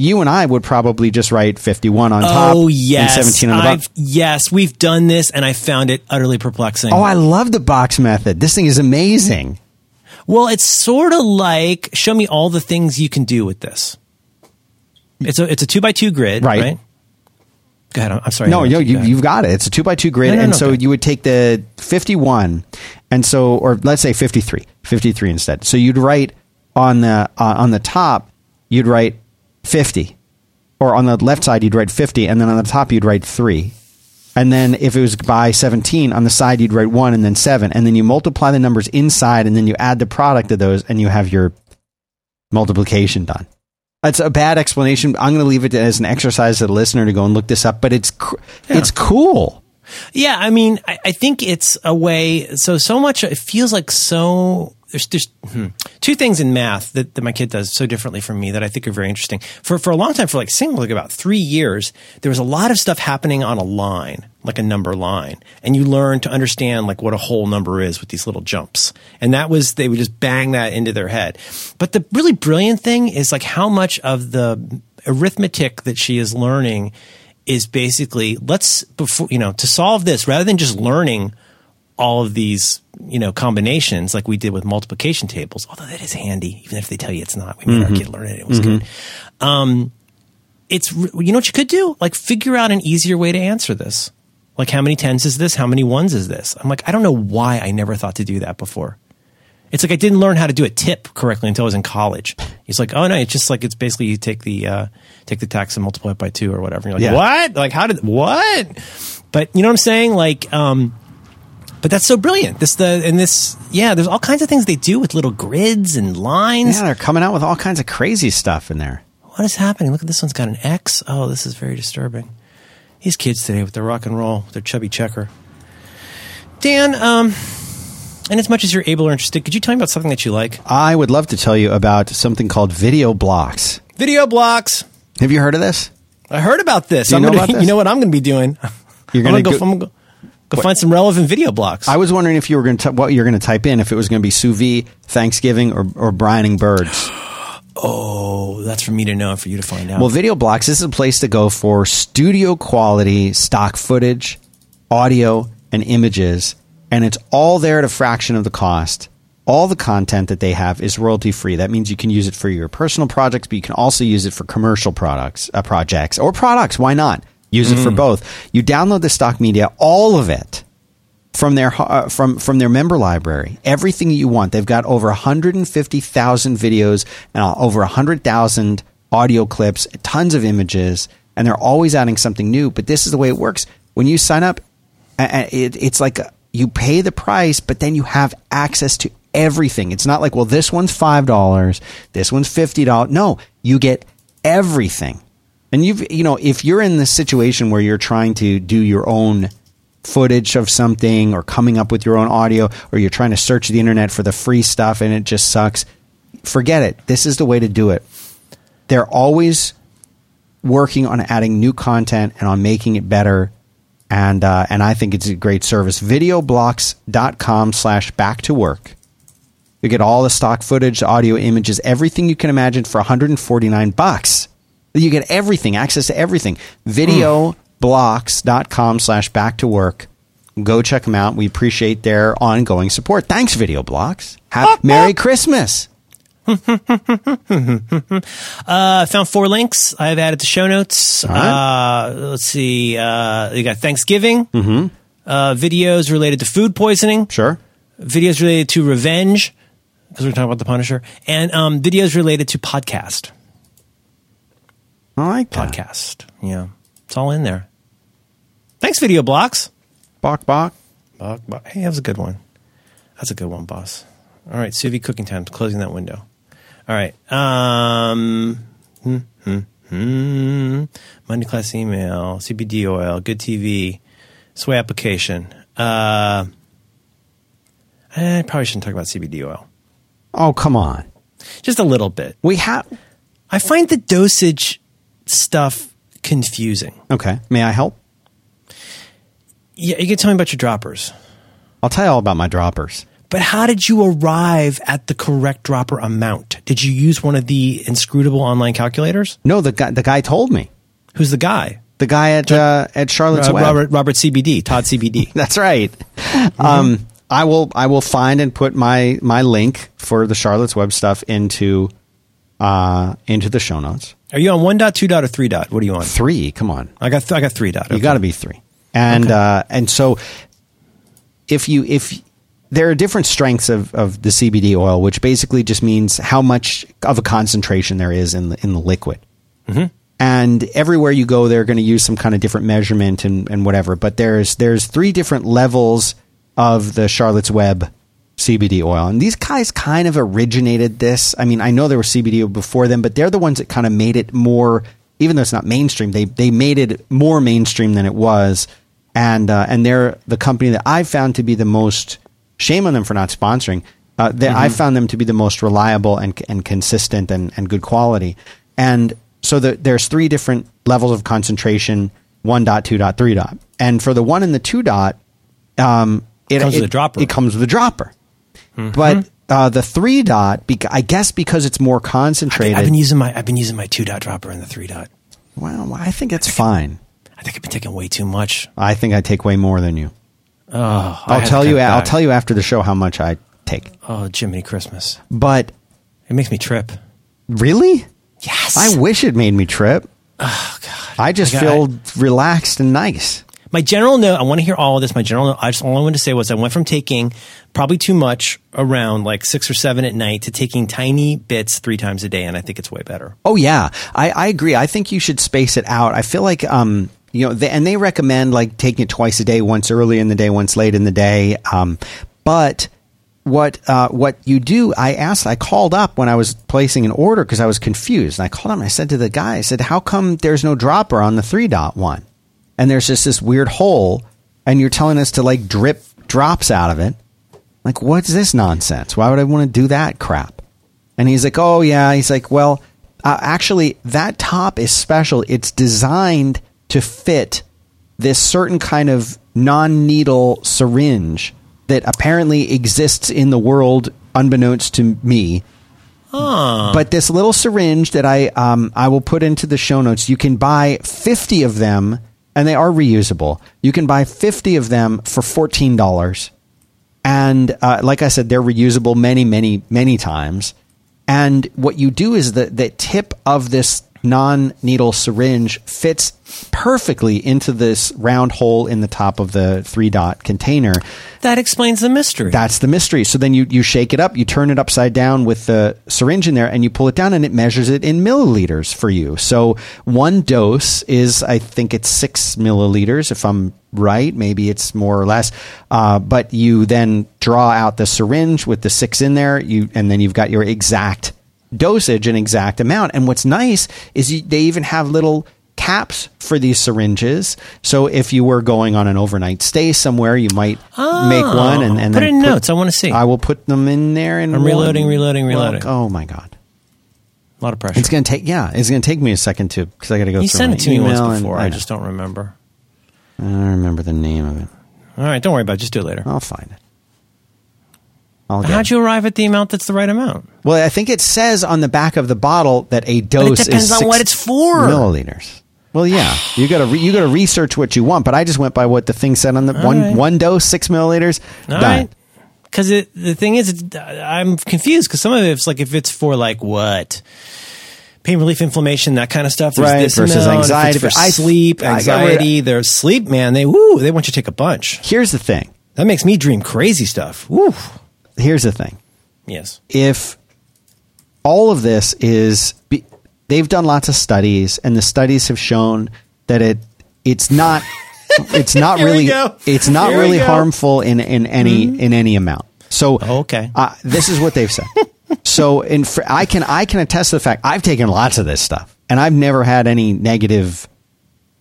you and I would probably just write 51 on top Oh yes, and 17 on the bottom. yes, we've done this, and I found it utterly perplexing. Oh, I love the box method. This thing is amazing. well, it's sort of like show me all the things you can do with this. It's a it's a two by two grid, Right. right? Go ahead. I'm sorry. No, no, you, go you've got it. It's a two by two grid, No, no, and no, so ahead. you would take the fifty-one, and so, or let's say 53, 53 instead. So you'd write on the uh, on the top, you'd write fifty, or on the left side you'd write fifty, and then on the top you'd write three, and then if it was by seventeen on the side you'd write one, and then seven, and then you multiply the numbers inside, and then you add the product of those, and you have your multiplication done. That's a bad explanation. I'm going to leave it as an exercise to the listener to go and look this up, but it's cr- it's cool. Yeah, I mean, I, I think it's a way. So so much. It feels like so. There's there's hmm, two things in math that, that my kid does so differently from me that I think are very interesting. For for a long time, for like seeing like about three years, there was a lot of stuff happening on a line, like a number line, and you learn to understand like what a whole number is with these little jumps. And that was they would just bang that into their head. But the really brilliant thing is like how much of the arithmetic that she is learning is basically let's before you know to solve this rather than just learning all of these you know combinations like we did with multiplication tables although that is handy even if they tell you it's not we made our kid learn it it was good um it's you know what you could do like figure out an easier way to answer this like how many tens is this how many ones is this i'm like i don't know why i never thought to do that before it's like I didn't learn how to do a tip correctly until I was in college. He's like, oh no, it's just like it's basically you take the uh, take the tax and multiply it by two or whatever. You're like, Yeah. what? Like how did what? But you know what I'm saying? Like, um, but that's so brilliant. This the and this yeah. There's all kinds of things they do with little grids and lines. Yeah, they're coming out with all kinds of crazy stuff in there. What is happening? Look at this one's got an X. Oh, this is very disturbing. These kids today with their rock and roll, their chubby checker. Dan, um, and as much as you're able or interested, could you tell me about something that you like? I would love to tell you about something called video blocks. Video blocks. Have you heard of this? I heard about this. You I'm know gonna, about this? You know what I'm going to be doing? You're gonna go, go- I'm gonna go, go find some relevant video blocks. I was wondering if you were going to what you're going to type in if it was going to be sous vide, Thanksgiving, or or brining birds. oh, that's for me to know and for you to find out. Well, Video Blocks this is a place to go for studio quality stock footage, audio, and images, and it's all there at a fraction of the cost. All the content that they have is royalty free. That means you can use it for your personal projects, but you can also use it for commercial products, uh, projects, or products. Why not? Use it for both. You download the stock media, all of it, from their uh, from from their member library. Everything you want. They've got over 150,000 videos and uh, over 100,000 audio clips, tons of images, and they're always adding something new. But this is the way it works. When you sign up, it, it's like you pay the price, but then you have access to everything. It's not like, well, this one's five dollars, this one's fifty dollars. No, you get everything. And you've, you know, if you're in this situation where you're trying to do your own footage of something or coming up with your own audio or you're trying to search the internet for the free stuff and it just sucks, forget it. This is the way to do it. They're always working on adding new content and on making it better. And, uh, and I think it's a great service. Videoblocks.com slash back to work. You get all the stock footage, audio, images, everything you can imagine for 149 bucks. You get everything, access to everything. Videoblocks.com slash back to work. Go check them out. We appreciate their ongoing support. Thanks, Video Blocks. Have Merry Christmas. uh, found four links. I've added to show notes. right. Uh, let's see. Uh, you got Thanksgiving. Mm-hmm. Uh, videos related to food poisoning. Sure. Videos related to revenge because we're talking about the Punisher, and um, videos related to podcast. I like that. Podcast. Yeah, it's all in there. Thanks, Video Blocks. Bok bok. Bok, bok. Hey, that was a good one. That's a good one, boss. All right, sous vide cooking time. Closing that window. All right. Um, hmm, hmm, hmm. Monday class email, CBD oil, good TV, Sway application. Uh, I probably shouldn't talk about CBD oil. Oh, come on. Just a little bit. We have. I find the dosage stuff confusing. Okay. May I help? Yeah, you can tell me about your droppers. I'll tell you all about my droppers. But how did you arrive at the correct dropper amount? Did you use one of the inscrutable online calculators? No, the guy. The guy told me. Who's the guy? The guy at uh, at Charlotte's Uh, Web. Robert Robert CBD, Todd CBD. That's right. Um, I will I will find and put my my link for the Charlotte's Web stuff into uh, into the show notes. Are you on one dot, two dot, or three dot? What are you on? Three, come on, I got th- I got three dot. you got to be three. And Okay. uh, and so if you if there are different strengths of, of the CBD oil, which basically just means how much of a concentration there is in the in the liquid. And everywhere you go, they're going to use some kind of different measurement and, and whatever. But there's there's three different levels of the Charlotte's Web CBD oil, and these guys kind of originated this. I mean, I know there was CBD before them, but they're the ones that kind of made it more. Even though it's not mainstream, they they made it more mainstream than it was, and uh, and they're the company that I've found to be the most. Shame on them for not sponsoring. Uh, they, I found them to be the most reliable and and consistent and, and good quality. And so the, there's three different levels of concentration: one dot, two dot, three dot. And for the one and the two dot, um, it Comes with a dropper. It comes with a dropper. But uh, the three dot, I guess because it's more I've been, concentrated. I've been using my I've been using my two dot dropper and the three dot. well, I think it's fine. I think I've been taking way too much. I think I take way more than you. Oh, I I'll tell you. I'll tell you after the show how much I take. Oh, Jiminy Christmas! But It makes me trip. really, Yes, I wish it made me trip. Oh God! I just I got- feel relaxed and nice. My general note, I want to hear all of this. My general note, I just all I wanted to say was I went from taking probably too much around like six or seven at night to taking tiny bits three times a day, and I think it's way better. Oh yeah, I, I agree. I think you should space it out. I feel like um you know, they, and they recommend like taking it twice a day, once early in the day, once late in the day. Um, but what uh, what you do? I asked. I called up when I was placing an order because I was confused. And I called up and I said to the guy, I said, "How come there's no dropper on the three dot one? And there's just this weird hole, and you're telling us to like drip drops out of it." Like, what's this nonsense? Why would I want to do that crap? And he's like, oh, yeah. He's like, well, uh, actually, that top is special. It's designed to fit this certain kind of non needle syringe that apparently exists in the world unbeknownst to me. But this little syringe that I um, I will put into the show notes, you can buy 50 of them, and they are reusable. You can buy 50 of them for $14 and uh, like I said, they're reusable many, many, many times. And what you do is the the tip of this non needle syringe fits perfectly into this round hole in the top of the three dot container. That explains the mystery. That's the mystery. So then you, you shake it up, you turn it upside down with the syringe in there, and you pull it down, and it measures it in milliliters for you. So one dose is, I think it's six milliliters, if I'm right. Maybe it's more or less. Uh, but you then draw out the syringe with the six in there, you and then you've got your exact dosage and exact amount. And what's nice is you, they even have little caps for these syringes. So if you were going on an overnight stay somewhere, you might make ah, one and, and Oh, Put in notes. I wanna see. I will put them in there. And I'm reloading, reloading, reloading. oh my god, a lot of pressure. it's gonna take yeah, it's gonna take me a second to because I got to go. you through sent it to me once email and- before. I, just don't remember. I don't remember the name of it. All right, don't worry about it. Just do it later. I'll find it. I'll get How'd you arrive at the amount that's the right amount? Well, I think it says on the back of the bottle that a dose It depends is on what it's for. milliliters. Well, yeah, you got to re- you got to research what you want, but I just went by what the thing said on the All one right. one dose six milliliters. All done. right. because the thing is, I'm confused because some of it's like if it's for like what pain relief, inflammation, that kind of stuff. There's Right, this versus amount. Anxiety. for I- sleep, I got rid- anxiety. There's sleep, man. They woo, they want you to take a bunch. Here's the thing. That makes me dream crazy stuff. Woo. Here's the thing. Yes. if all of this is be, they've done lots of studies and the studies have shown that it it's not it's not really it's not Here really. Mm-hmm. harmful in in any in any amount so Okay. uh, this is what they've said so in fr- i can i can attest to the fact i've taken lots of this stuff and i've never had any negative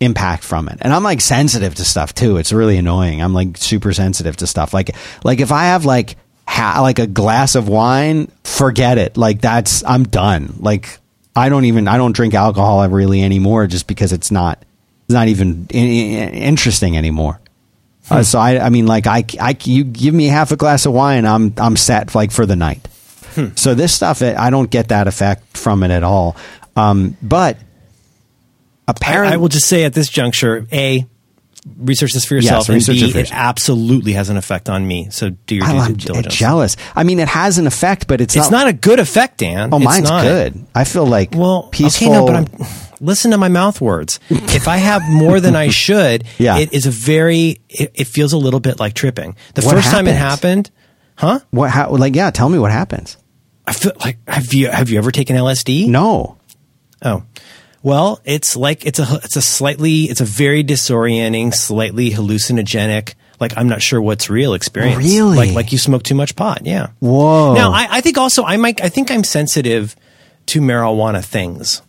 impact from it. And I'm like sensitive to stuff too. It's really annoying. I'm like super sensitive to stuff. Like like if I have like ha- like a glass of wine, forget it. Like that's I'm done. Like I don't even I don't drink alcohol really anymore just because it's not it's not even i- i- interesting anymore. Uh, so I I mean like I I you give me half a glass of wine, I'm I'm set like for the night. So this stuff it, I don't get that effect from it at all. Um, but I, apparently I will just say at this juncture, a research this for yourself, Yes, research and it it absolutely has an effect on me. So do your due I'm diligence. jealous. I mean, it has an effect, but it's, It's not a good effect, Dan. Oh, It's mine's not. good. I feel like Well, peaceful. okay, no, but I'm listen to my mouth words. if I have more than I should, Yeah. it is a very. It, it feels a little bit like tripping. The What first time it happened, huh? what? How, like, yeah. Tell me what happens. I feel like have you have you ever taken LSD? No. Oh. Well, it's like it's a it's a slightly it's a very disorienting, slightly hallucinogenic. Like I'm not sure what's real experience. Really? Like like you smoke too much pot. Yeah. Whoa. Now I, I think also I might I think I'm sensitive to marijuana things.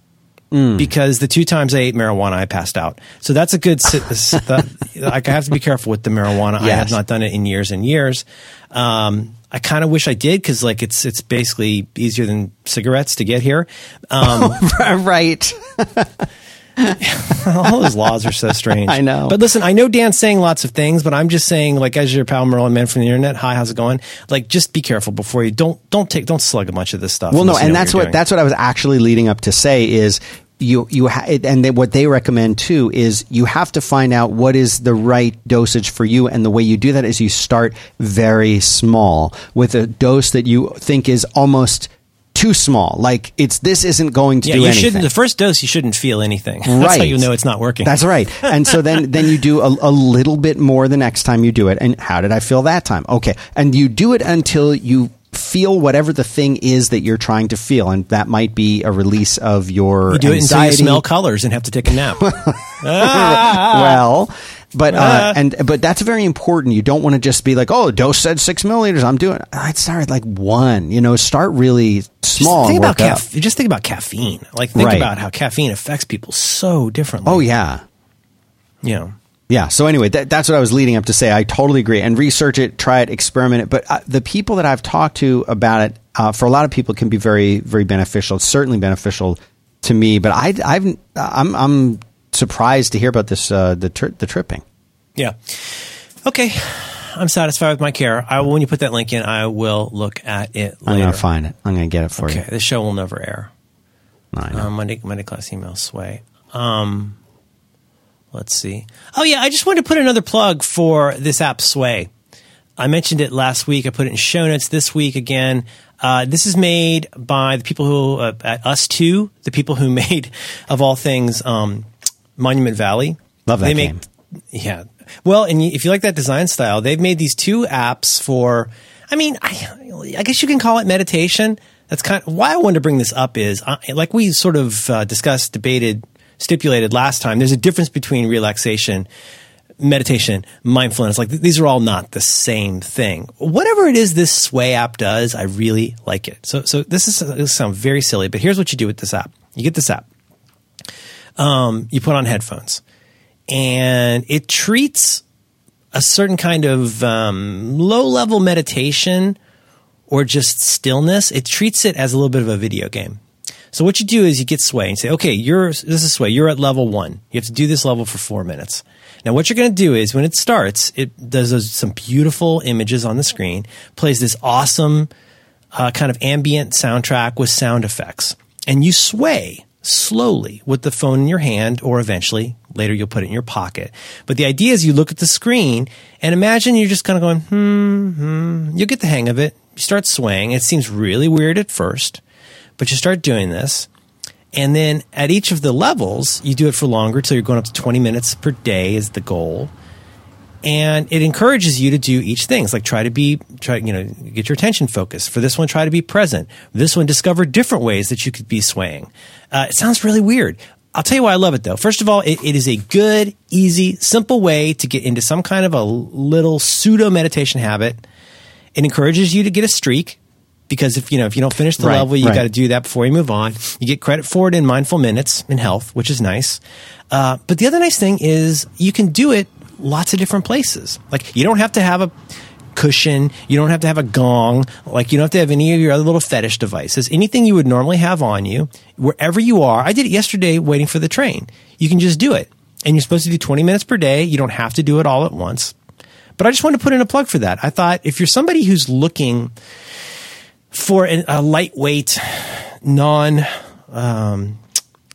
Mm. Because the two times I ate marijuana, I passed out. So that's a good. that- like I have to be careful with the marijuana. I have not done it in years and years. Um, I kind of wish I did because like it's it's basically easier than cigarettes to get here. Um, right. all those laws are so strange. I know. But listen, I know Dan's saying lots of things, but I'm just saying, like, as your pal Merlin Mann from the internet, hi, how's it going? Like, just be careful before you don't don't take don't slug a bunch of this stuff. Well, no, and that's you're what that's what I was actually leading up to say is you you ha- and they, what they recommend too is you have to find out what is the right dosage for you, and the way you do that is you start very small with a dose that you think is almost too small. Like it's this isn't going to yeah, do you anything. shouldn't. The first dose, you shouldn't feel anything. That's right. how you know it's not working. That's right. And so then then you do a, a little bit more the next time you do it. And how did I feel that time? Okay. And you do it until you feel whatever the thing is that you're trying to feel, and that might be a release of your you do it until you smell colors and have to take a nap. well. But uh, Ah. and but that's very important. You don't want to just be like, oh, dose said six milliliters. I'm doing. I'd start like one. You know, start really small. Just think and about work up. caff- Just think about caffeine. Like think Right. about how caffeine affects people so differently. Oh yeah, you know. Yeah. So anyway, that, that's what I was leading up to say. I totally agree. And research it, try it, experiment it. But uh, the people that I've talked to about it, uh, for a lot of people, can be very, very beneficial. It's certainly beneficial to me. But I, I've, I'm, I'm surprised to hear about this, uh, the tri- the tripping. Yeah. Okay. I'm satisfied with my care. I will, when you put that link in, I will look at it Later. I'm gonna find it. I'm gonna get it for Okay. you. The show will never air. No, I know. Um, Monday, Monday class email sway. Um, let's see. Oh yeah, I just wanted to put another plug for this app Sway. I mentioned it last week. I put it in show notes this week again. Uh, this is made by the people who uh, at ustwo, the people who made of all things um, Monument Valley. Love that they game. Make, yeah. Well, and if you like that design style, they've made these two apps for. I mean, I, I guess you can call it meditation. That's kind of why I wanted to bring this up. Is uh, like we sort of uh, discussed, debated, stipulated last time. There's a difference between relaxation, meditation, mindfulness. Like these are all not the same thing. Whatever it is this Sway app does, I really like it. So, so this is this sounds very silly, but here's what you do with this app. You get this app. Um, you put on headphones, and it treats a certain kind of um, low level meditation or just stillness. It treats it as a little bit of a video game. So what you do is you get Sway and say, okay, you're this is Sway. You're at level one. You have to do this level for four minutes. Now what you're going to do is when it starts, it does those, some beautiful images on the screen, plays this awesome uh, kind of ambient soundtrack with sound effects, and you sway slowly with the phone in your hand or eventually Later, you'll put it in your pocket. But the idea is you look at the screen and imagine you're just kind of going, hmm, hmm. You'll get the hang of it. You start swaying. It seems really weird at first, but you start doing this. And then at each of the levels, you do it for longer till you're going up to 20 minutes per day is the goal. And it encourages you to do each thing. It's like try to be, try, you know, get your attention focused. For this one, try to be present. This one, discover different ways that you could be swaying. Uh, it sounds really weird. I'll tell you why I love it though. First of all, it, it is a good, easy, simple way to get into some kind of a little pseudo meditation habit. It encourages you to get a streak because if you know if you don't finish the Right, level, you right. got to do that before you move on. You get credit for it in mindful minutes in health, which is nice. Uh, but the other nice thing is you can do it lots of different places. Like you don't have to have a cushion, you don't have to have a gong, like you don't have to have any of your other little fetish devices. Anything you would normally have on you, wherever you are. I did it yesterday waiting for the train. You can just do it. And you're supposed to do 20 minutes per day. You don't have to do it all at once. But I just wanted to put in a plug for that. I thought if you're somebody who's looking for an, a lightweight, non. Um,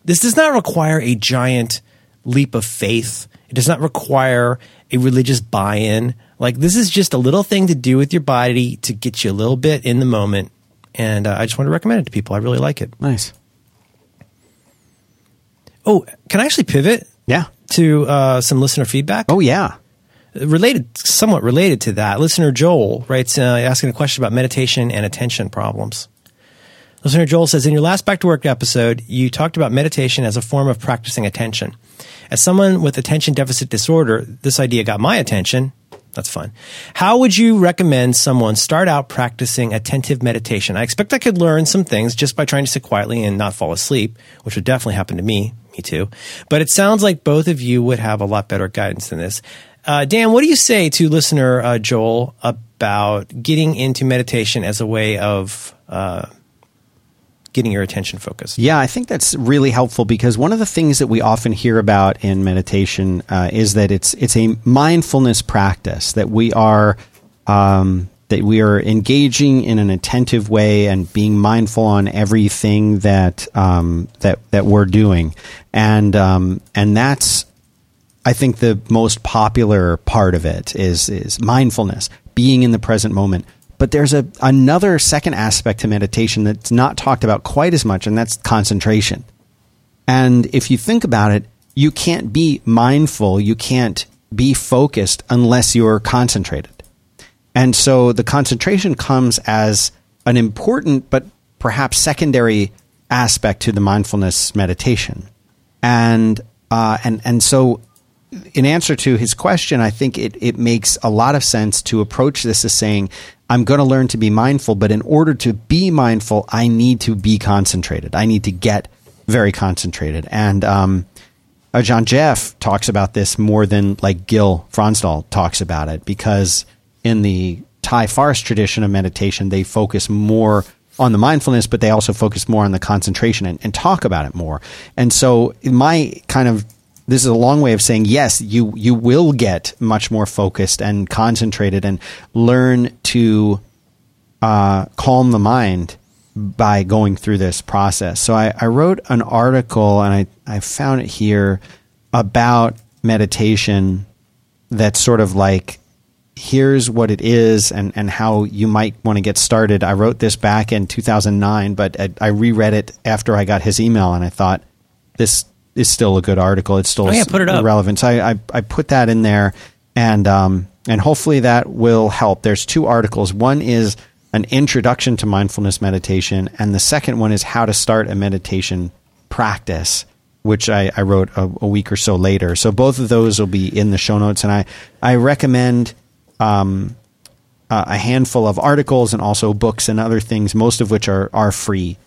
this does not require a giant leap of faith. It does not require a religious buy-in. Like this is just a little thing to do with your body to get you a little bit in the moment. And uh, I just want to recommend it to people. I really like it. Nice. Oh, can I actually pivot Yeah. to uh, some listener feedback? Oh yeah. Related, somewhat related to that, listener Joel writes, uh, asking a question about meditation and attention problems. Listener Joel says, in your last Back to Work episode, you talked about meditation as a form of practicing attention. As someone with attention deficit disorder, this idea got my attention. That's fun. How would you recommend someone start out practicing attentive meditation? I expect I could learn some things just by trying to sit quietly and not fall asleep, which would definitely happen to me. Me too. But it sounds like both of you would have a lot better guidance than this. Uh, Dan, what do you say to listener uh, Joel about getting into meditation as a way of uh, getting your attention focused? Yeah, I think that's really helpful because one of the things that we often hear about in meditation uh, is that it's it's a mindfulness practice that we are um, that we are engaging in an attentive way and being mindful on everything that um, that that we're doing, and um, and that's I think the most popular part of it is is mindfulness, being in the present moment. But there's a another second aspect to meditation that's not talked about quite as much, and that's concentration. And if you think about it, you can't be mindful, you can't be focused unless you're concentrated. And so the concentration comes as an important but perhaps secondary aspect to the mindfulness meditation. And uh, and and so in answer to his question, I think it, it makes a lot of sense to approach this as saying, I'm going to learn to be mindful, but in order to be mindful, I need to be concentrated. I need to get very concentrated. And um, uh, Ajahn Geoff talks about this more than like Gil Fronsdal talks about it because in the Thai forest tradition of meditation, they focus more on the mindfulness, but they also focus more on the concentration and, and talk about it more. And so my kind of this is a long way of saying yes, you you will get much more focused and concentrated and learn to uh, calm the mind by going through this process. So I, I wrote an article and I, I found it here about meditation that's sort of like here's what it is and, and how you might want to get started. I wrote this back in 2009, but I, I reread it after I got his email and I thought this is still a good article. It's still Oh, yeah, put it up. relevant. So I, I, I put that in there and, um, and hopefully that will help. There's two articles. One is an introduction to mindfulness meditation, and the second one is how to start a meditation practice, which I, I wrote a, a week or so later. So both of those will be in the show notes, and I I recommend um, uh, a handful of articles and also books and other things, most of which are are free,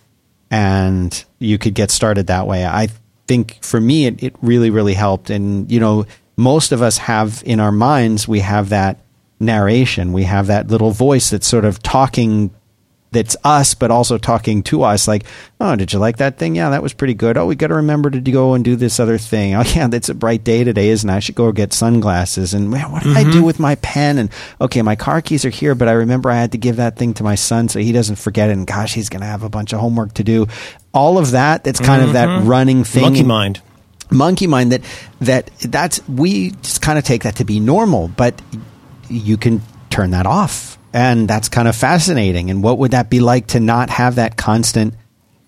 and you could get started that way. I think for me, it, it really really helped, and you know, most of us have in our minds we have that narration, we have that little voice that's sort of talking that's us, but also talking to us. Like, oh, did you like that thing? Yeah, that was pretty good. Oh, we got to remember to go and do this other thing. Oh, yeah, it's a bright day today, isn't it? I should go get sunglasses. And man, what did I do mm-hmm. with my pen? And okay, my car keys are here, but I remember I had to give that thing to my son so he doesn't forget it. And gosh, he's going to have a bunch of homework to do. All of that, that's kind of that mm-hmm. running thing. Monkey mind. monkey mind that that that's we just kind of take that to be normal but you can turn that off and that's kind of fascinating and what would that be like to not have that constant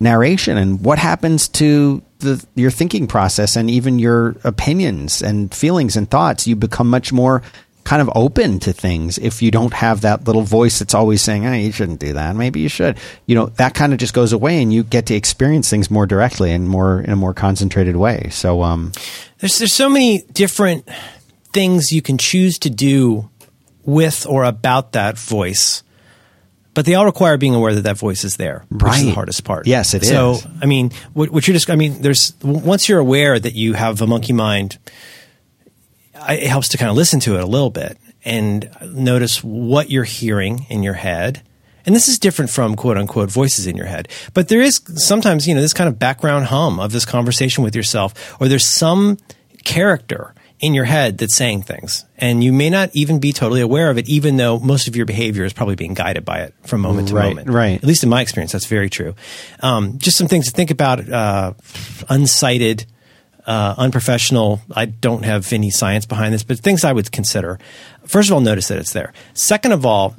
narration and what happens to the, your thinking process and even your opinions and feelings and thoughts you become much more kind of open to things if you don't have that little voice that's always saying, "Hey, you shouldn't do that. Maybe you should." You know, that kind of just goes away, and you get to experience things more directly and more in a more concentrated way. So, um, there's there's so many different things you can choose to do with or about that voice. But they all require being aware that that voice is there, which is the hardest part. Yes, it so, is. I mean, what, what you're just, I mean, there's, once you're aware that you have a monkey mind, I- it helps to kind of listen to it a little bit and notice what you're hearing in your head. And this is different from quote unquote voices in your head. But there is sometimes, you know, this kind of background hum of this conversation with yourself, or there's some character in your head that's saying things. And you may not even be totally aware of it, even though most of your behavior is probably being guided by it from moment to Right, moment. right. At least in my experience, that's very true. Um, just some things to think about, uh, unsighted, uh, unprofessional. I don't have any science behind this, but things I would consider. First of all, notice that it's there. Second of all,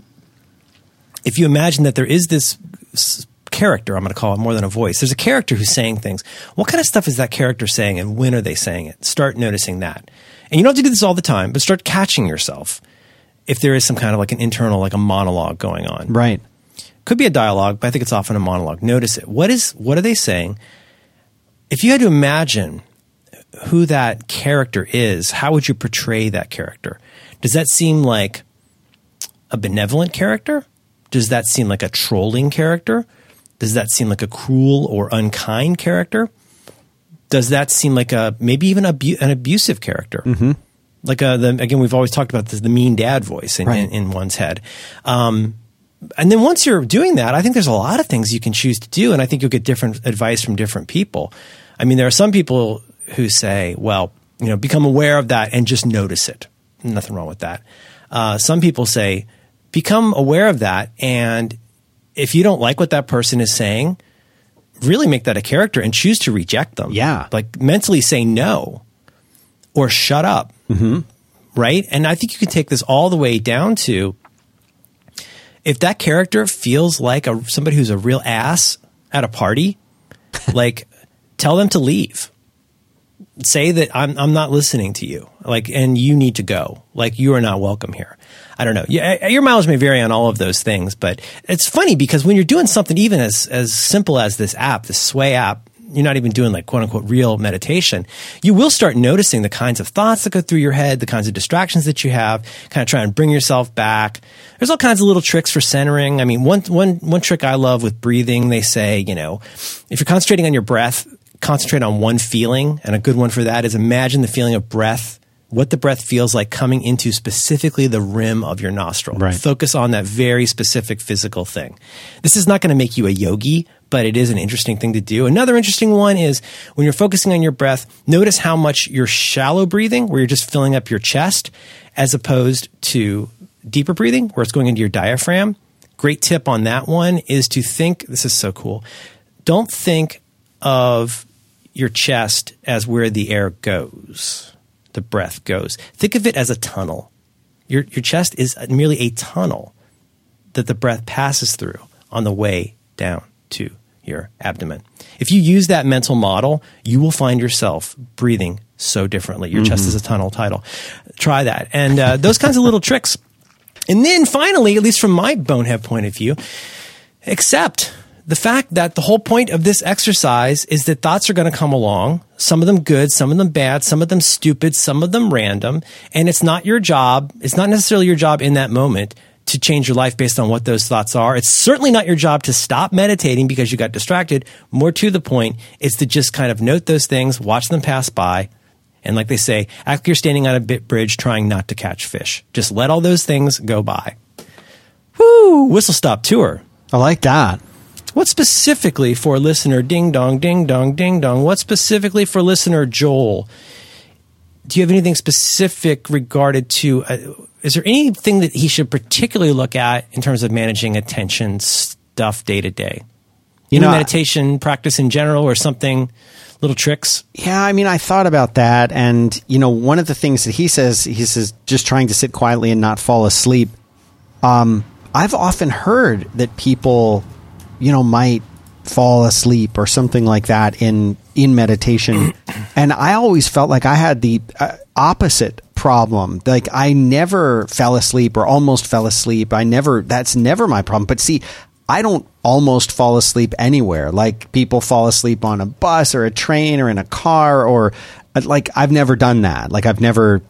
if you imagine that there is this character, I'm going to call it more than a voice. There's a character who's saying things. What kind of stuff is that character saying, and when are they saying it? Start noticing that, and you don't have to do this all the time, but start catching yourself if there is some kind of like an internal, like a monologue going on right. could be a dialogue, but I think it's often a monologue. Notice it. What is what are they saying? If you had to imagine who that character is, how would you portray that character? Does that seem like a benevolent character? Does that seem like a trolling character? Does that seem like a cruel or unkind character? Does that seem like a maybe even abu- an abusive character? Mm-hmm. Like a, the, again, we've always talked about this, the mean dad voice in, Right. in, in one's head. Um, and then once you're doing that, I think there's a lot of things you can choose to do, and I think you'll get different advice from different people. I mean, there are some people who say, "Well, you know, become aware of that and just notice it." Nothing wrong with that. Uh, some people say, "Become aware of that, and if you don't like what that person is saying, really make that a character and choose to reject them. Yeah. like mentally say no or shut up." Mm-hmm. Right, and I think you can take this all the way down to if that character feels like a somebody who's a real ass at a party, like tell them to leave. Say that I'm I'm not listening to you. Like and you need to go. Like you are not welcome here. I don't know. Yeah, your mileage may vary on all of those things, but it's funny because when you're doing something even as as simple as this app, this Sway app, you're not even doing like quote unquote real meditation, you will start noticing the kinds of thoughts that go through your head, the kinds of distractions that you have, kind of try and bring yourself back. There's all kinds of little tricks for centering. I mean, one, one, one trick I love with breathing, they say, you know, if you're concentrating on your breath, concentrate on one feeling. And a good one for that is imagine the feeling of breath, what the breath feels like coming into specifically the rim of your nostril. Right. Focus on that very specific physical thing. This is not going to make you a yogi, but it is an interesting thing to do. Another interesting one is when you're focusing on your breath, notice how much you're shallow breathing, where you're just filling up your chest, as opposed to deeper breathing, where it's going into your diaphragm. Great tip on that one is to think this is so cool. Don't think of your chest as where the air goes, the breath goes. Think of it as a tunnel. Your, your chest is merely a tunnel that the breath passes through on the way down to your abdomen. If you use that mental model, you will find yourself breathing so differently. Your chest is a tunnel title. Try that. And uh, those kinds of little tricks. And then finally, at least from my bonehead point of view, accept the fact that the whole point of this exercise is that thoughts are going to come along, some of them good, some of them bad, some of them stupid, some of them random, and it's not your job, it's not necessarily your job in that moment to change your life based on what those thoughts are. It's certainly not your job to stop meditating because you got distracted. More to the point, it's to just kind of note those things, watch them pass by, and like they say, act like you're standing on a bit bridge trying not to catch fish. Just let all those things go by. Woo! Whistle stop tour. I like that. What specifically for listener ding dong, ding dong, ding dong? What specifically for listener Joel? Do you have anything specific regarded to? Uh, is there anything that he should particularly look at in terms of managing attention stuff day to day? You know, I- meditation practice in general, or something little tricks? Yeah, I mean, I thought about that, and you know, one of the things that he says, he says, just trying to sit quietly and not fall asleep. Um, I've often heard that people, you know, might fall asleep or something like that in in meditation, and I always felt like I had the uh, opposite problem. Like I never fell asleep or almost fell asleep. I never. That's never my problem. But see, I don't almost fall asleep anywhere. Like people fall asleep on a bus or a train or in a car or like I've never done that. Like I've never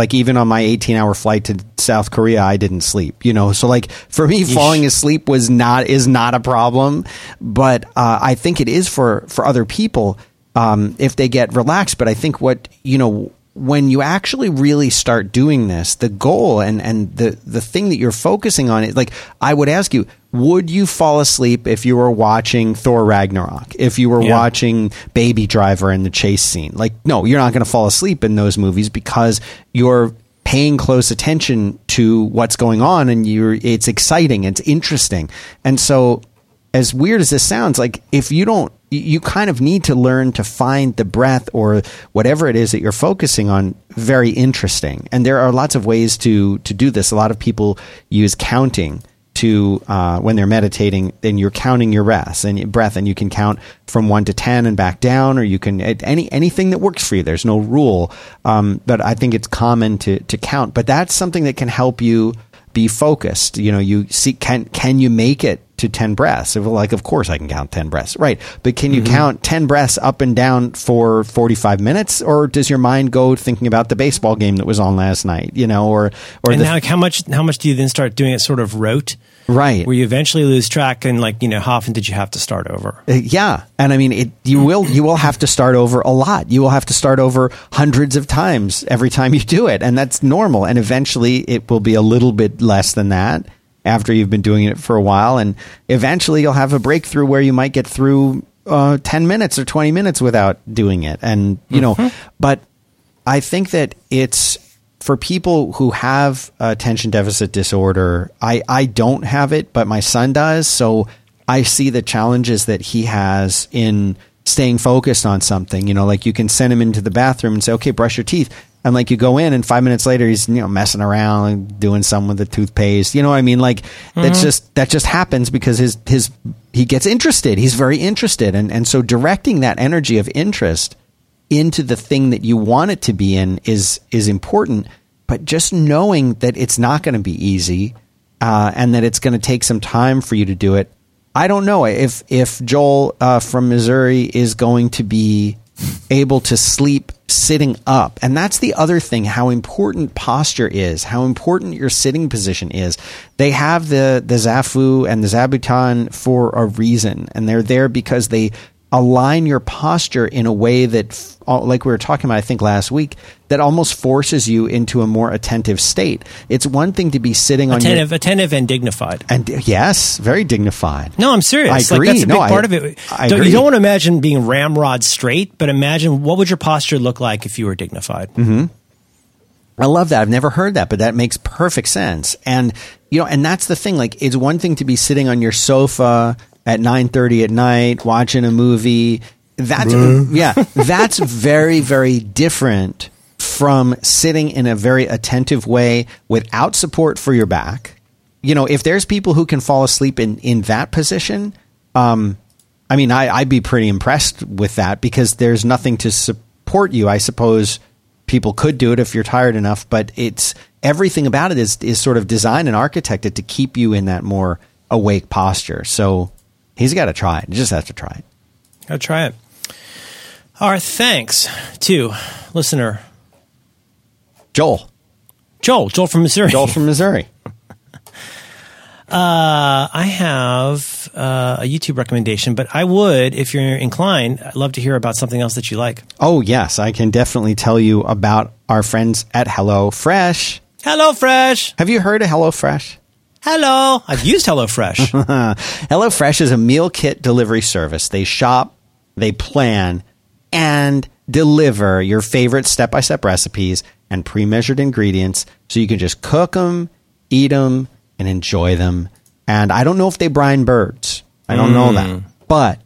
like even on my 18 hour flight to South Korea, I didn't sleep, you know? So like for me, Yeesh. falling asleep was not, is not a problem, but, uh, I think it is for, for other people, um, if they get relaxed. But I think what, you know, when you actually really start doing this, the goal and, and the, the thing that you're focusing on is like, I would ask you, would you fall asleep if you were watching Thor Ragnarok? If you were yeah. watching Baby Driver in the chase scene? Like, no, you're not going to fall asleep in those movies because you're paying close attention to what's going on and you're, it's exciting, it's interesting. And so, as weird as this sounds, like if you don't you kind of need to learn to find the breath or whatever it is that you're focusing on very interesting. And there are lots of ways to to do this. A lot of people use counting to uh, when they're meditating. Then you're counting your breaths and breath, and you can count from one to ten and back down, or you can any anything that works for you. There's no rule, um, but I think it's common to to count. But that's something that can help you be focused. You know, you see can can you make it to 10 breaths. Like, of course I can count 10 breaths. Right. But can you mm-hmm. count 10 breaths up and down for 45 minutes? Or does your mind go thinking about the baseball game that was on last night, you know, or, or and the, how, how much, how much do you then start doing it sort of rote? Right. Where you eventually lose track and like, you know, how often did you have to start over? Uh, yeah. And I mean, it, you will, you will have to start over a lot. You will have to start over hundreds of times every time you do it. And that's normal. And eventually it will be a little bit less than that after you've been doing it for a while. And eventually you'll have a breakthrough where you might get through uh, 10 minutes or 20 minutes without doing it. And, you mm-hmm. know, but I think that it's for people who have attention deficit disorder. I, I don't have it, but my son does. So I see the challenges that he has in staying focused on something. You know, like you can send him into the bathroom and say, okay, brush your teeth and like you go in and five minutes later he's you know messing around doing something with the toothpaste. You know what i mean? Like mm-hmm. that's just that just happens because his his he gets interested. He's very interested. And and so directing that energy of interest into the thing that you want it to be in is is important. But just knowing that it's not going to be easy uh, and that it's going to take some time for you to do it i don't know. If if joel uh, from missouri is going to be able to sleep sitting up. And that's the other thing how important posture is, how important your sitting position is. They have the, the Zafu and the Zabuton for a reason, and they're there because they align your posture in a way that, uh, like we were talking about, I think last week, that almost forces you into a more attentive state. It's one thing to be sitting attentive, on your, attentive and dignified, and yes, very dignified. No, I'm serious. I agree. Like, that's a big no, part I, of it. I don't, you don't want to imagine being ramrod straight, but imagine what would your posture look like if you were dignified. Mm-hmm. I love that. I've never heard that, but that makes perfect sense. And you know, and that's the thing. Like, it's one thing to be sitting on your sofa at 9:30 at night watching a movie. That's yeah, that's very very different from sitting in a very attentive way without support for your back. You know, if there's people who can fall asleep in in that position, um, I mean, I, I'd be pretty impressed with that because there's nothing to support you. I suppose people could do it if you're tired enough, but it's everything about it is is sort of designed and architected to keep you in that more awake posture. So He's got to try it. He just has to try it. Got to try it. Our thanks to listener Joel. Joel. Joel from Missouri. Joel from Missouri. Uh, I have uh, a YouTube recommendation, but I would, if you're inclined, I'd love to hear about something else that you like. Oh, yes. I can definitely tell you about our friends at Hello Fresh. Hello Fresh. Have you heard of Hello Fresh? Hello. I've used HelloFresh. HelloFresh is a meal kit delivery service. They shop, they plan, and deliver your favorite step by step recipes and pre measured ingredients so you can just cook them, eat them, and enjoy them. And I don't know if they brine birds. I don't mm. know that. But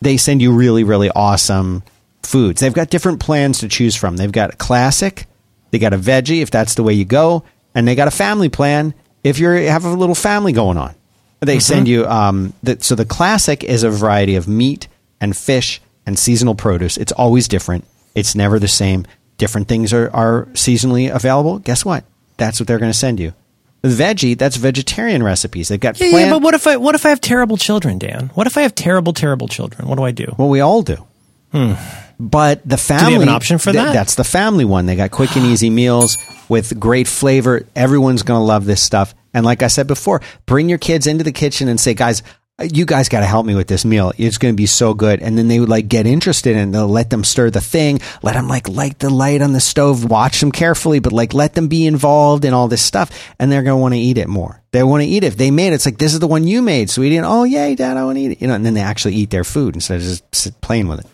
they send you really, really awesome foods. They've got different plans to choose from. They've got a classic, they got a veggie if that's the way you go, and they got a family plan if you have a little family going on. They send you um, the, so the classic is a variety of meat and fish and seasonal produce. It's always different. It's never the same. Different things are, are seasonally available. Guess what? That's what they're going to send you. The veggie, that's vegetarian recipes. They've got Yeah, plant- yeah, but what if I what if I have terrible children, Dan? What if I have terrible, terrible children? What do I do? Well, we all do. But the family have an option for th- that? That's the family one. They got quick and easy meals with great flavor. Everyone's going to love this stuff. And like I said before, bring your kids into the kitchen and say, guys, you guys got to help me with this meal. It's going to be so good. And then they would like get interested and they'll let them stir the thing, let them like light the light on the stove, watch them carefully, but like let them be involved in all this stuff. And they're going to want to eat it more. They want to eat it. If they made it, it's like, this is the one you made. sweetie. we didn't, oh, yay, dad, I want to eat it. You know, and then they actually eat their food instead of just sit playing with it.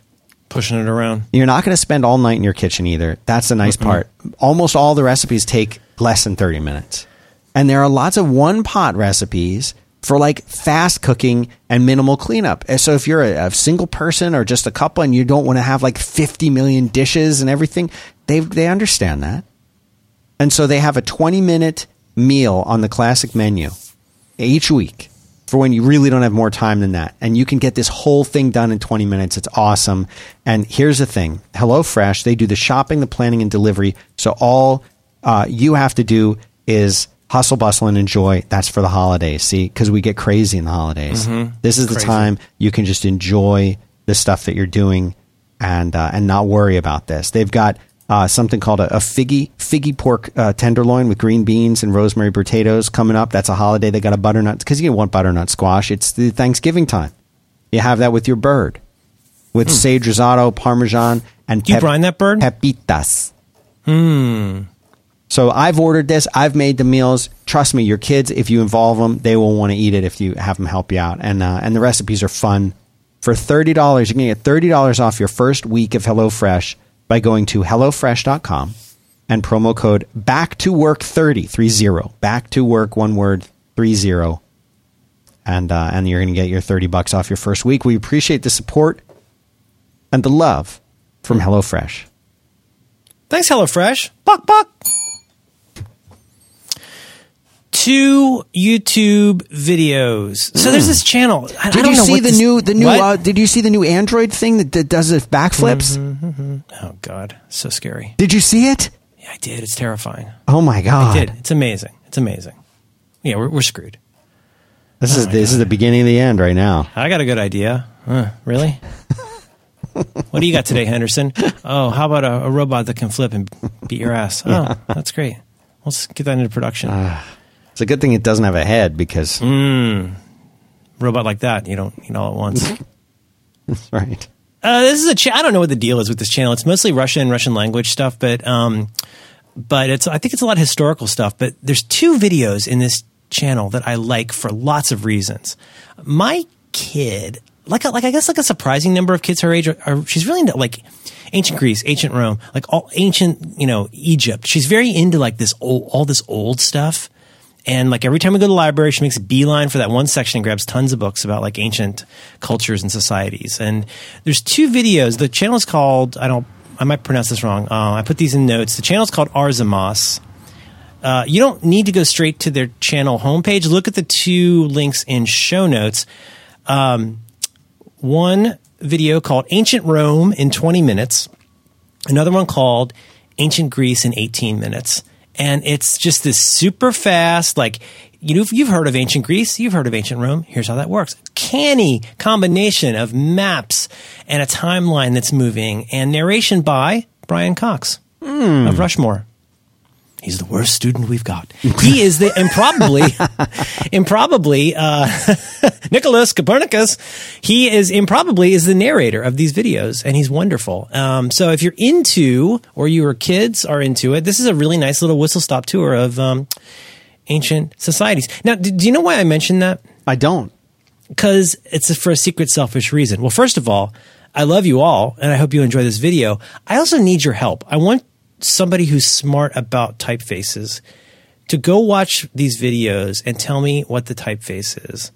Pushing it around. You're not going to spend all night in your kitchen either. That's the nice part. Almost all the recipes take less than 30 minutes. And there are lots of one pot recipes for like fast cooking and minimal cleanup. So if you're a, a single person or just a couple and you don't want to have like 50 million dishes and everything, they they understand that. And so they have a 20 minute meal on the classic menu each week for when you really don't have more time than that. And you can get this whole thing done in 20 minutes. It's awesome. And here's the thing HelloFresh, they do the shopping, the planning, and delivery. So all uh, you have to do is hustle, bustle, and enjoy. That's for the holidays, see? Because we get crazy in the holidays. This is the time you can just enjoy the stuff that you're doing and uh, and not worry about this. They've got uh, something called a, a figgy figgy pork uh, tenderloin with green beans and rosemary potatoes coming up. That's a holiday. They got a butternut because you want butternut squash. It's the Thanksgiving time. You have that with your bird, with sage risotto, parmesan, and Do you brine that bird? pepitas. Hmm. So I've ordered this. I've made the meals. Trust me, your kids, if you involve them, they will want to eat it if you have them help you out. And uh, and the recipes are fun. For thirty dollars, you can get thirty dollars off your first week of HelloFresh by going to hellofresh.com and promo code back to work 30 30 back to work one word 30 and uh, and you're going to get your 30 bucks off your first week. We appreciate the support and the love from HelloFresh. Thanks, HelloFresh. Buck, buck. Two YouTube videos. So there's this channel. I, I Did don't you know see the this- new the new uh, did you see the new Android thing that, that does the backflips? Mm-hmm, mm-hmm. oh God, so scary. Did you see it? Yeah, I did. It's terrifying. Oh my god. I did. It's amazing. It's amazing. Yeah, we're, we're screwed. This is oh, this is the beginning of the end right now. I got a good idea. Huh, really? what do you got today, Henderson? Oh, how about a, a robot that can flip and beat your ass? Oh, that's great. Let's get that into production. Ah. It's a good thing it doesn't have a head because Mm. robot like that, you don't need all at once. right. Uh, this is a cha- I don't know what the deal is with this channel. It's mostly Russian and Russian language stuff, but um, but it's I think it's a lot of historical stuff. But there's two videos in this channel that I like for lots of reasons. My kid, like a, like I guess like a surprising number of kids her age, are, are she's really into like ancient Greece, ancient Rome, like all ancient you know Egypt. She's very into like this old all this old stuff. And like every time we go to the library, she makes a beeline for that one section and grabs tons of books about like ancient cultures and societies. And there's two videos. The channel is called, I don't, I might pronounce this wrong. Uh, I put these in notes. The channel is called Arzamas. Uh, you don't need to go straight to their channel homepage. Look at the two links in show notes. Um, one video called Ancient Rome in 20 minutes another one called Ancient Greece in 18 minutes. And it's just this super fast, like, you know, you've heard of ancient Greece, you've heard of ancient Rome. Here's how that works. Canny combination of maps and a timeline that's moving and narration by Brian Cox of hmm. Rushmore. He's the worst student we've got. He is the improbably, improbably, uh, Nicholas Copernicus. He is improbably is the narrator of these videos, and he's wonderful. Um, so if you're into, or your kids are into it, this is a really nice little whistle stop tour of um, ancient societies. Now, do, do you know why I mentioned that? I don't. because it's for a secret selfish reason. Well, first of all, I love you all and I hope you enjoy this video. I also need your help. I want somebody who's smart about typefaces to go watch these videos and tell me what the typeface is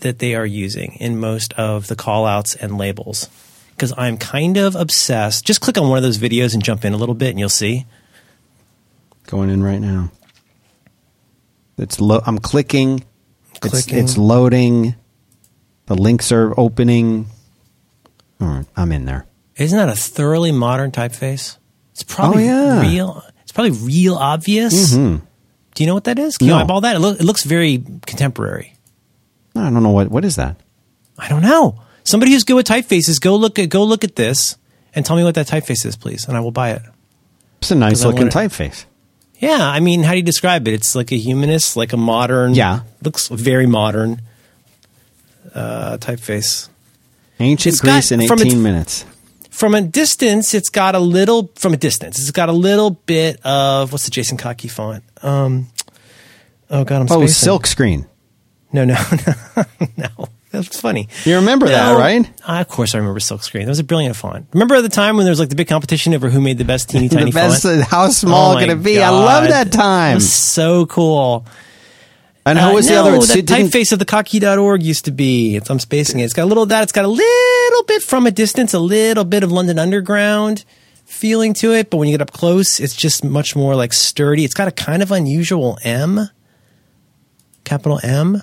that they are using in most of the callouts and labels because I'm kind of obsessed. Just click on one of those videos and jump in a little bit, and you'll see. Going in right now. It's lo- I'm clicking. It's, Clicking. it's loading. The links are opening. Right, I'm in there. Isn't that a thoroughly modern typeface? It's probably Oh, yeah. real. It's probably real obvious. Do you know what that is? Can you No. eyeball that? It, look, it looks very contemporary. I don't know what what is that. I don't know. Somebody who's good with typefaces, go look at go look at this and tell me what that typeface is, please, and I will buy it. It's a nice looking typeface. Yeah, I mean, how do you describe it? It's like a humanist, like a modern. Yeah. looks very modern. Uh, typeface. Ancient It's got- Greece in from 18 its- minutes. From a distance, it's got a little. From a distance, it's got a little bit of what's the Jason Kottke font? Um, oh God, I'm Oh, spacing. silk screen. No, no, no, no. That's funny. You remember that, right? Uh, of course, I remember Silkscreen. That was a brilliant font. Remember at the time when there was like the big competition over who made the best teeny tiny the best. font? How small Oh could it be? I love that time. was so cool. And how Uh, was the no, other? It's- That typeface of the kottke.org used to be. It's, I'm spacing it. It's got a little of that. It's got a little bit from a distance, a little bit of London Underground feeling to it. But when you get up close, it's just much more like sturdy. It's got a kind of unusual M, capital M.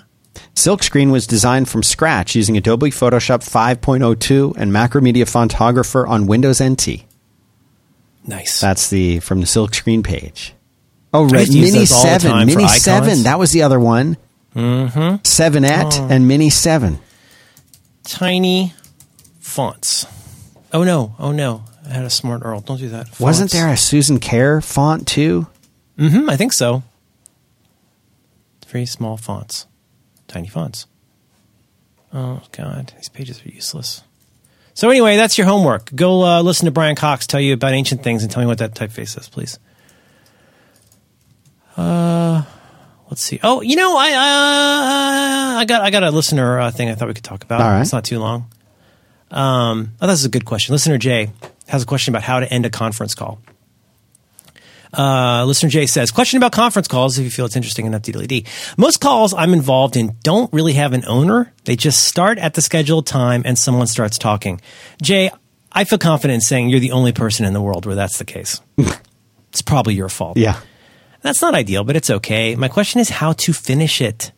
Silkscreen was designed from scratch using Adobe Photoshop 5.02 and Macromedia Fontographer on Windows NT. Nice. That's the from the Silkscreen page. Oh, right. used to use Mini those all the 7. Mini 7. That was the other one. Mm-hmm. 7et Oh. and Mini 7. tiny fonts. Oh no! Oh no! I had a smart Earl. Don't do that. Wasn't there a Susan Kare font too? Mhm, I think so. Very small fonts, tiny fonts. Oh God, these pages are useless. So anyway, that's your homework. Go uh, listen to Brian Cox tell you about ancient things and tell me what that typeface is, please. Uh, let's see. Oh, you know, I uh, I got I got a listener uh, thing I thought we could talk about. All right. It's not too long. Um, oh, this is a good question. Listener Jay has a question about how to end a conference call. Uh, listener Jay says, question about conference calls if you feel it's interesting enough, DDLD. Most calls I'm involved in don't really have an owner. They just start at the scheduled time and someone starts talking. Jay, I feel confident in saying you're the only person in the world where that's the case. it's probably your fault. Yeah. That's not ideal, but it's okay. My question is how to finish it.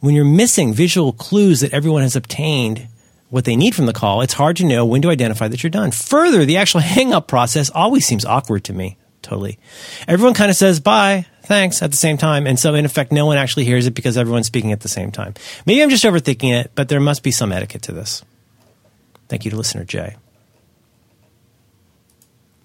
When you're missing visual clues that everyone has obtained what they need from the call, it's hard to know when to identify that you're done. Further, the actual hang up process always seems awkward to me. Totally. Everyone kind of says bye, thanks at the same time. And so, in effect, no one actually hears it because everyone's speaking at the same time. Maybe I'm just overthinking it, but there must be some etiquette to this. Thank you to listener Jay.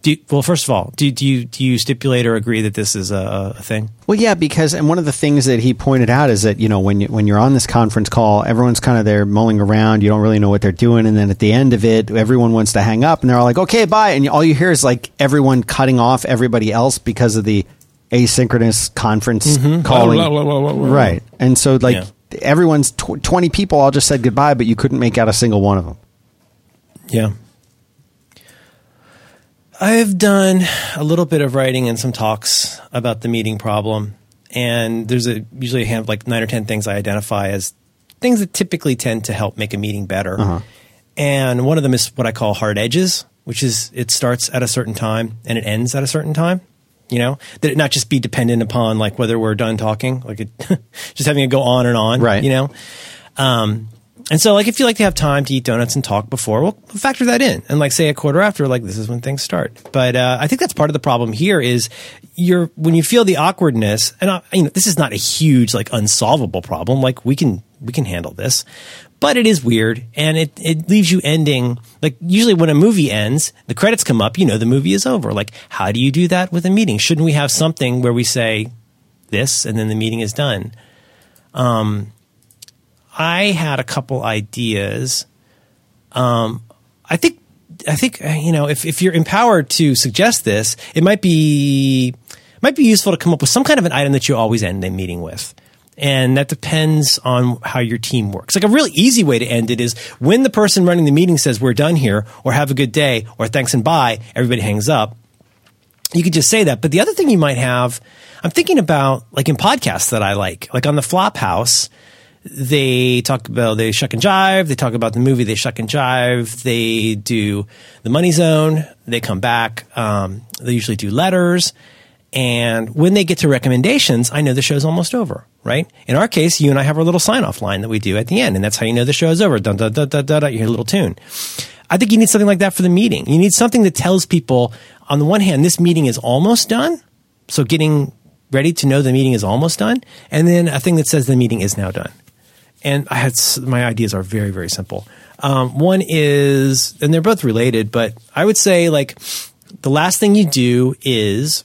Do you, well, first of all, do, do you do you stipulate or agree that this is a, a thing? Well, yeah, because and one of the things that he pointed out is that you know when you, when you're on this conference call, everyone's kind of there mulling around. You don't really know what they're doing, and then at the end of it, everyone wants to hang up, and they're all like, "Okay, bye," and all you hear is like everyone cutting off everybody else because of the asynchronous conference mm-hmm. calling. Blah, blah, blah, blah, blah. Right, and so like Yeah. everyone's tw- twenty people all just said goodbye, but you couldn't make out a single one of them. Yeah. I've done a little bit of writing and some talks about the meeting problem, and there's a usually a like nine or ten things I identify as things that typically tend to help make a meeting better. And one of them is what I call hard edges, which is it starts at a certain time and it ends at a certain time. You know, that it not just be dependent upon like whether we're done talking, like it, just having it go on and on. Right. You know, um, and so, like, if you like to have time to eat donuts and talk before, well, factor that in, and like say a quarter after, like this is when things start. But uh, I think that's part of the problem here is you're when you feel the awkwardness, and I, you know this is not a huge like unsolvable problem. Like we can we can handle this, but it is weird, and it it leaves you ending like usually when a movie ends, the credits come up, you know the movie is over. Like how do you do that with a meeting? Shouldn't we have something where we say this and then the meeting is done? I had a couple ideas. Um, I think, I think uh, you know, if if you're empowered to suggest this, it might be might be useful to come up with some kind of an item that you always end a meeting with. And that depends on how your team works. Like a really easy way to end it is when the person running the meeting says, We're done here, or have a good day, or thanks and bye, everybody hangs up you could just say that. But the other thing you might have, I'm thinking about like in podcasts that I like, like on the Flophouse, they talk about they shuck and jive. They talk about the movie. They shuck and jive. They do the money zone. They come back. Um, they usually do letters. And when they get to recommendations, I know the show's almost over, right? In our case, you and I have our little sign off line that we do at the end, and that's how you know the show is over. Dun, dun, dun, dun, dun, dun, you hear a little tune. I think you need something like that for the meeting. You need something that tells people, on the one hand, this meeting is almost done. So getting ready to know the meeting is almost done. And then a thing that says the meeting is now done. And I had my ideas are very, very simple. Um, one is, and they're both related, but I would say like the last thing you do is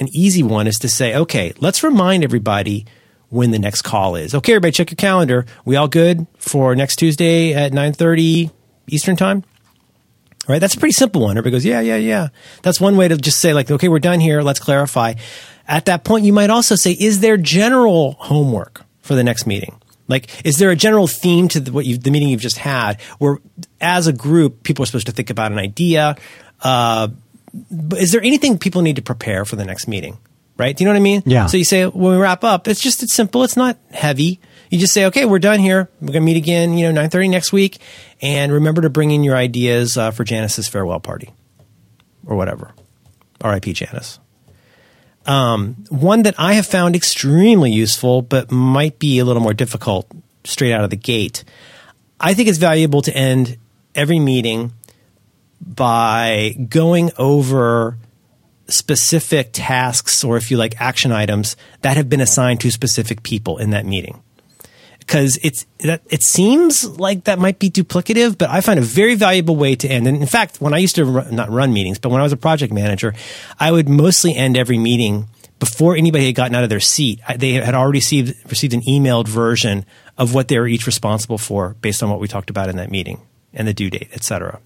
an easy one is to say, okay, let's remind everybody when the next call is. Okay, everybody, check your calendar. We all good for next Tuesday at nine thirty Eastern time? Right, that's a pretty simple one. Everybody goes, yeah, yeah, yeah. That's one way to just say, like, okay, we're done here. Let's clarify. At that point, you might also say, is there general homework for the next meeting? Like, is there a general theme to the, what you the meeting you've just had, where as a group, people are supposed to think about an idea? Uh, is there anything people need to prepare for the next meeting? Right? Do you know what I mean? Yeah. So you say when we wrap up, it's just it's simple. It's not heavy. You just say, okay, we're done here. We're gonna meet again, you know, nine thirty next week, and remember to bring in your ideas uh, for Janice's farewell party, or whatever. R.I.P. Janice. Um, one that I have found extremely useful, but might be a little more difficult straight out of the gate. I think it's valuable to end every meeting by going over specific tasks or if you like action items that have been assigned to specific people in that meeting because it's that it seems like that might be duplicative but i find a very valuable way to end. And in fact when i used to run, not run meetings but when i was a project manager i would mostly end every meeting before anybody had gotten out of their seat. They had already received received an emailed version of what they were each responsible for based on what we talked about in that meeting and the due date etc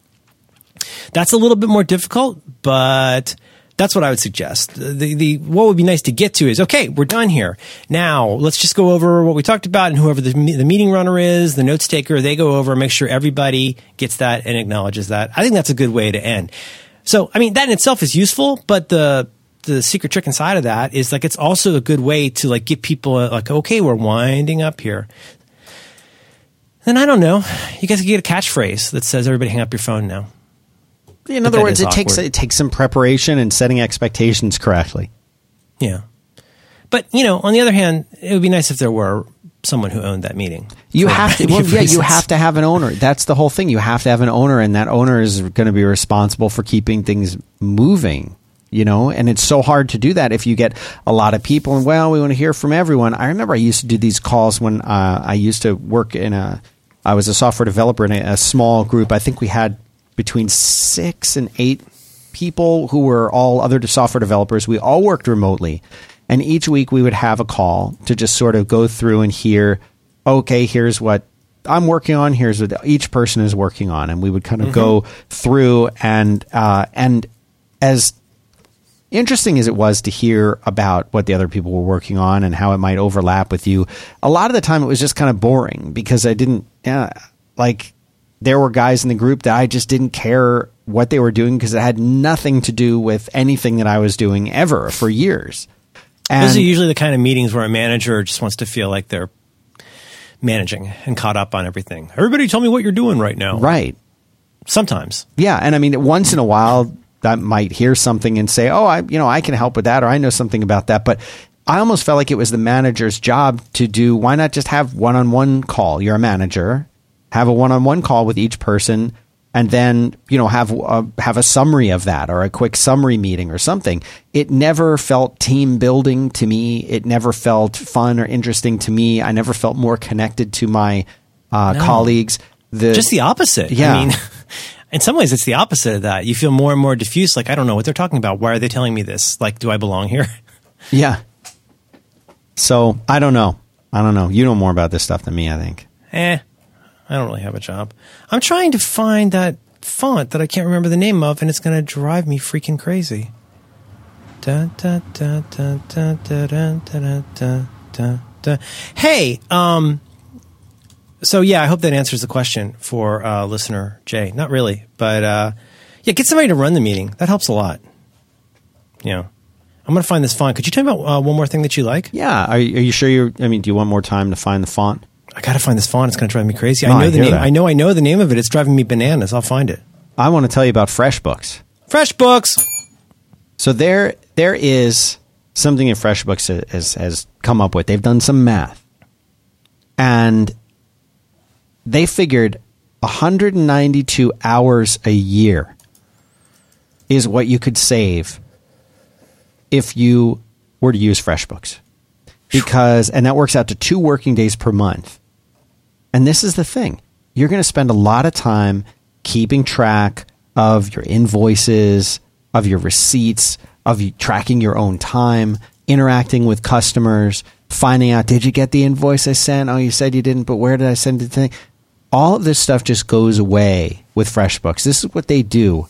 that's a little bit more difficult, but that's what I would suggest. The, the, what would be nice to get to is, okay, we're done here. Now let's just go over what we talked about and whoever the, the meeting runner is, the notes taker, they go over, and make sure everybody gets that and acknowledges that. I think that's a good way to end. So, I mean, that in itself is useful, but the, the secret trick inside of that is like, it's also a good way to like get people like, okay, we're winding up here. Then I don't know. You guys can get a catchphrase that says everybody hang up your phone now. In other words, it takes it takes some preparation and setting expectations correctly. Yeah. But, you know, on the other hand, it would be nice if there were someone who owned that meeting. You have to, well, yeah, you have to have an owner. That's the whole thing. You have to have an owner, and that owner is going to be responsible for keeping things moving. You know, and it's so hard to do that if you get a lot of people. And well, we want to hear from everyone. I remember I used to do these calls when uh, I used to work in a. I was a software developer in a, a small group. I think we had between six and eight people who were all other software developers. We all worked remotely. And each week we would have a call to just sort of go through and hear, okay, here's what I'm working on. Here's what each person is working on. And we would kind of go through and, uh, and as interesting as it was to hear about what the other people were working on and how it might overlap with you, a lot of the time it was just kind of boring because I didn't, yeah, like, there were guys in the group that I just didn't care what they were doing because it had nothing to do with anything that I was doing ever for years. And Those are usually the kind of meetings where a manager just wants to feel like they're managing and caught up on everything. Everybody tell me what you're doing right now. right. Sometimes. Yeah, and I mean, once in a while, I might hear something and say, "Oh, I, you know, I can help with that," or "I know something about that." But I almost felt like it was the manager's job to do. Why not just have one-on-one call? You're a manager, have a one-on-one call with each person, and then you know have a, have a summary of that or a quick summary meeting or something. It never felt team building to me. It never felt fun or interesting to me. I never felt more connected to my uh, No. colleagues. The, Just the opposite. Yeah. I mean, in some ways, it's the opposite of that. You feel more and more diffuse. Like, I don't know what they're talking about. Why are they telling me this? Like, do I belong here? Yeah. So I don't know. I don't know. You know more about this stuff than me, I think. eh, I don't really have a job. I'm trying to find that font that I can't remember the name of, and it's going to drive me freaking crazy. Dun, dun, dun, dun, dun, dun, dun, dun, dun, dun. Hey, um, so yeah, I hope that answers the question for uh, listener Jay. Not really, but uh, yeah, get somebody to run the meeting. That helps a lot. Know, I'm going to find this font. Could you tell me about uh, one more thing that you like? Yeah. Are, are you sure you're, I mean, do you want more time to find the font? I got to find this font. It's going to drive me crazy. No, I know I the name. that. I know. I know the name of it. It's driving me bananas. I'll find it. I want to tell you about FreshBooks. FreshBooks. So there, there is something that FreshBooks has, has come up with. They've done some math, and they figured 192 hours a year is what you could save if you were to use FreshBooks, because and that works out to two working days per month. And this is the thing: you're going to spend a lot of time keeping track of your invoices, of your receipts, of tracking your own time, interacting with customers, finding out did you get the invoice I sent? Oh, you said you didn't, but where did I send it? To? All of this stuff just goes away with FreshBooks. This is what they do.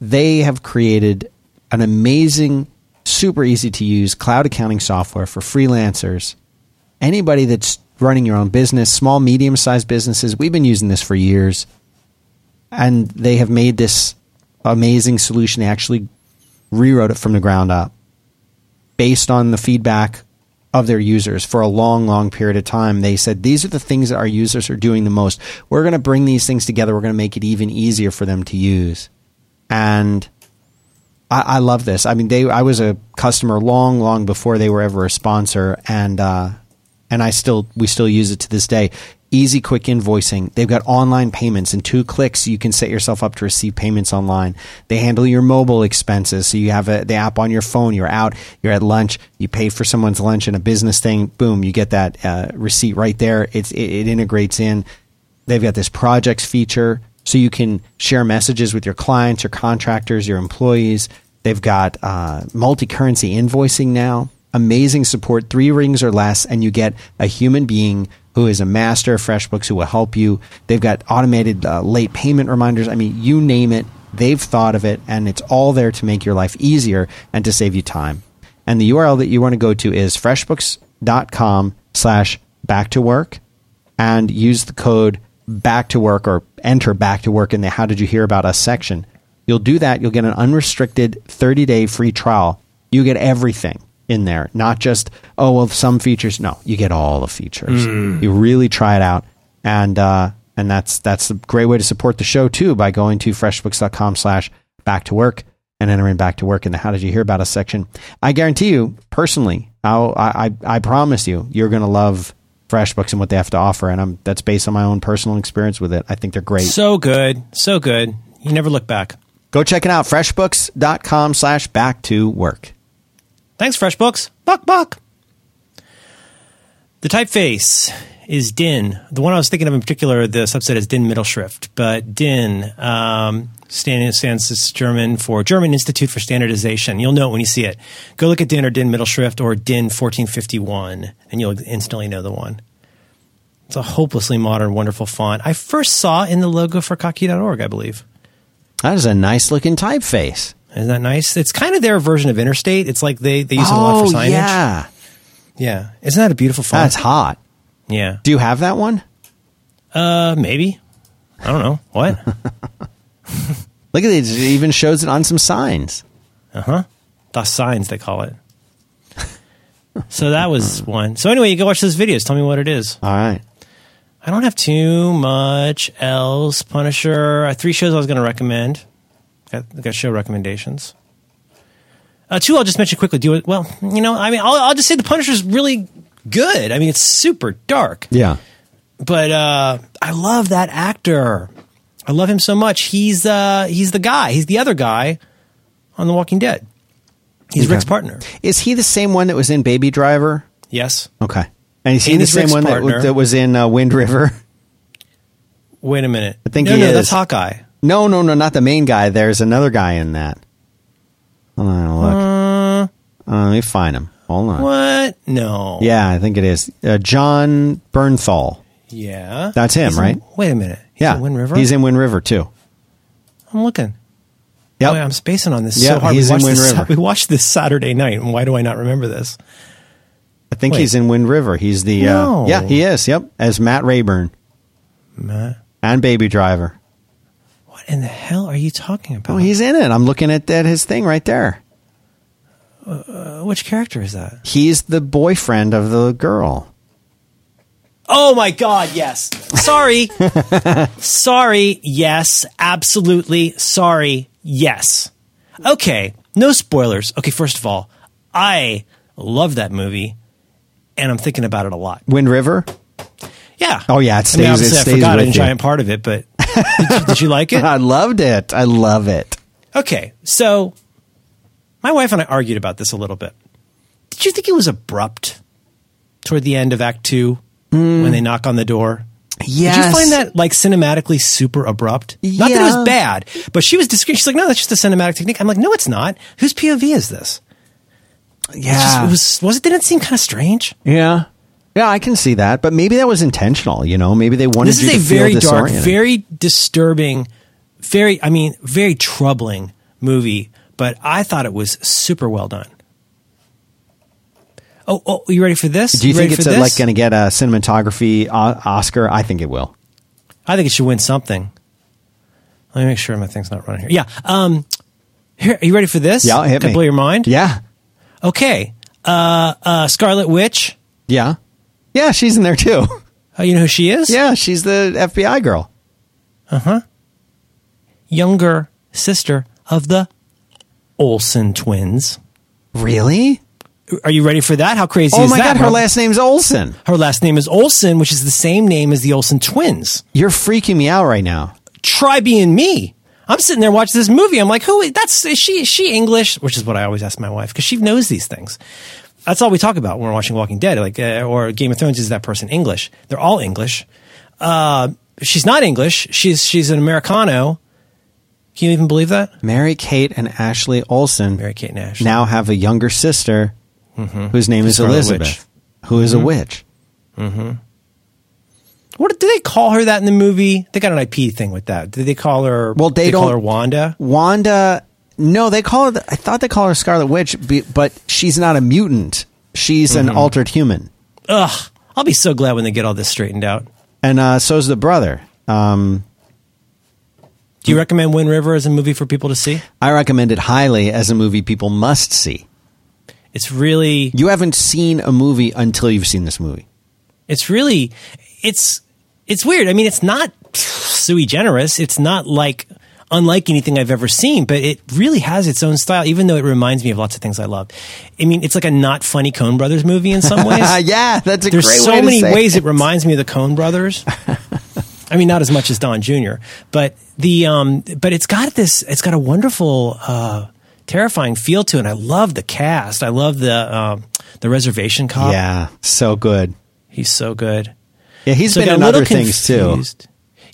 They have created an amazing, super easy to use cloud accounting software for freelancers. Anybody that's running your own business, small, medium sized businesses, we've been using this for years and they have made this amazing solution. They actually rewrote it from the ground up based on the feedback of their users for a long, long period of time. They said, these are the things that our users are doing the most. We're going to bring these things together. We're going to make it even easier for them to use. And I, I love this. I mean, they, I was a customer long, long before they were ever a sponsor. And, uh, and I still, we still use it to this day. Easy, quick invoicing. They've got online payments. In two clicks, you can set yourself up to receive payments online. They handle your mobile expenses. So you have a, the app on your phone. You're out, you're at lunch, you pay for someone's lunch in a business thing. Boom, you get that uh, receipt right there. It's, it, it integrates in. They've got this projects feature so you can share messages with your clients, your contractors, your employees. They've got uh, multi currency invoicing now. Amazing support, three rings or less, and you get a human being who is a master of FreshBooks who will help you. They've got automated uh, late payment reminders. I mean, you name it, they've thought of it, and it's all there to make your life easier and to save you time. And the URL that you want to go to is freshbooks.com slash back to work and use the code back to work or enter back to work in the how did you hear about us section. You'll do that. You'll get an unrestricted 30 day free trial. You get everything in there, not just, oh, well, some features. No, you get all the features. You really try it out. And, uh, and that's, that's a great way to support the show too by going to freshbooks.com slash back to work and entering back to work in the how did you hear about us section. I guarantee you personally, I'll, I, I, I promise you, you're going to love FreshBooks and what they have to offer. And I'm, that's based on my own personal experience with it. I think they're great. So good, so good. You never look back. Go check it out. Freshbooks.com slash back to work. Thanks, FreshBooks. Buck, buck. The typeface is DIN. The one I was thinking of in particular, the subset is DIN Mittelschrift. But DIN um, stands, stands German for German Institute for Standardization. You'll know it when you see it. Go look at DIN or DIN Mittelschrift or DIN 1451, and you'll instantly know the one. It's a hopelessly modern, wonderful font. I first saw in the logo for kottke.org, I believe. That is a nice looking typeface. Isn't that nice? It's kind of their version of Interstate. It's like they, they use it a lot for signage. Oh, yeah. Yeah. Isn't that a beautiful font? That's hot. yeah. Do you have that one? Uh, maybe. I don't know. What? Look at it. It even shows it on some signs. uh huh. The Signs, they call it. so that was one. So anyway, you go watch those videos. Tell me what it is. All right. I don't have too much else. Punisher. Uh, three shows I was going to recommend. Got, got show recommendations. Uh, two, I'll just mention quickly. Do it. Well, you know, I mean, I'll, I'll just say the Punisher's really good. I mean, it's super dark. Yeah. but uh, I love that actor. I love him so much. He's uh, he's the guy. He's the other guy on The Walking Dead. He's Okay. Rick's partner. Is he the same one that was in Baby Driver? Yes. Okay. And is he And the same Rick's one that, that was in uh, Wind River? Wait a minute. I think no, he no, is. that's Hawkeye. No, no, no, not the main guy. There's another guy in that. Hold on, look. Uh, let me find him. Hold on. What? No. Yeah, I think it is. Uh, Jon Bernthal. Yeah. That's him, He's in- right? wait a minute. He's yeah. in Wind River. He's in Wind River, too. I'm looking. Oh, yeah, I'm spacing on this Yep, so hard. he's we, in watched Wind this, River. we watched this Saturday night, and why do I not remember this? I think Wait. he's in Wind River. He's the. No. Uh, yeah, he is. Yep. As Matt Rayburn Matt, and Baby Driver. What in the hell are you talking about? Oh, he's in it. I'm looking at that his thing right there. Uh, which character is that? He's the boyfriend of the girl. Oh my God, yes. Sorry. sorry, yes. Absolutely. Sorry, yes. Okay, no spoilers. Okay, first of all, I love that movie and I'm thinking about it a lot. Wind River. Yeah. Oh, yeah, it I mean, stays- I forgot a giant part of it, but did you, did you like it? I loved it. I love it. Okay, so my wife and I argued about this a little bit. Did you think it was abrupt toward the end of Act Two mm. when they knock on the door? Yeah. Did you find that like cinematically super abrupt? Not that it was bad, but she was discreet. She's like, "No, that's just a cinematic technique." I'm like, "No, it's not. Whose POV is this?" It Yeah. just, it was was it didn't it seem kind of strange. yeah. Yeah, I can see that, but maybe that was intentional. You know, maybe they wanted This is a very dark, very disturbing, very I mean, very troubling movie. But I thought it was super well done. Oh, oh, you ready for this? Do you think it's uh, like going to get a cinematography o- Oscar? I think it will. I think it should win something. Let me make sure my thing's not running here. Yeah. Um, here, are you ready for this? Yeah, hit Can me. blow your mind? Yeah, Okay. Uh, uh, Scarlet Witch. yeah, yeah. She's in there too. Oh, you know who she is? yeah, she's the FBI girl. Uh huh. Younger sister of the Olsen twins. Really? Are you ready for that? How crazy Oh is that? Oh my god, her last name's Olsen. her last name is Olsen, which is the same name as the Olsen twins. You're freaking me out right now. Try being me. I'm sitting there watching this movie. I'm like, who? That's is she? Is she English? Which is what I always ask my wife because she knows these things. That's all we talk about when we're watching Walking Dead, like uh, or Game of Thrones. Is that person English? They're all English. Uh, she's not English. She's she's an Americano. Can you even believe that? Mary Kate and Ashley Olsen Mary Kate Nash. now have a younger sister whose name is Scarlet Elizabeth, Witch. who is a witch. Hmm. what did they call her that in the movie? They got an IP thing with that. Did they call her? Well, they call don't- her Wanda. Wanda, no, they call her. I thought they call her Scarlet Witch, but she's not a mutant. She's an altered human, Ugh, I'll be so glad when they get all this straightened out. and uh, so's the brother. Um, Do you recommend Wind River as a movie for people to see? I recommend it highly as a movie people must see. It's really, You haven't seen a movie until you've seen this movie. it's really, it's, it's weird. I mean, it's not sui generis. It's not like unlike anything I've ever seen, but it really has its own style, even though it reminds me of lots of things I love. I mean, it's like a not funny Coen Brothers movie in some ways. yeah, that's a There's great so way many ways it. it reminds me of the Coen Brothers. I mean, not as much as Don Jr., but the um, but it's got this. It's got a wonderful, uh, terrifying feel to it. And I love the cast. I love the um, the reservation cop. Yeah, so good. he's so good. Yeah, he's So been in other things too.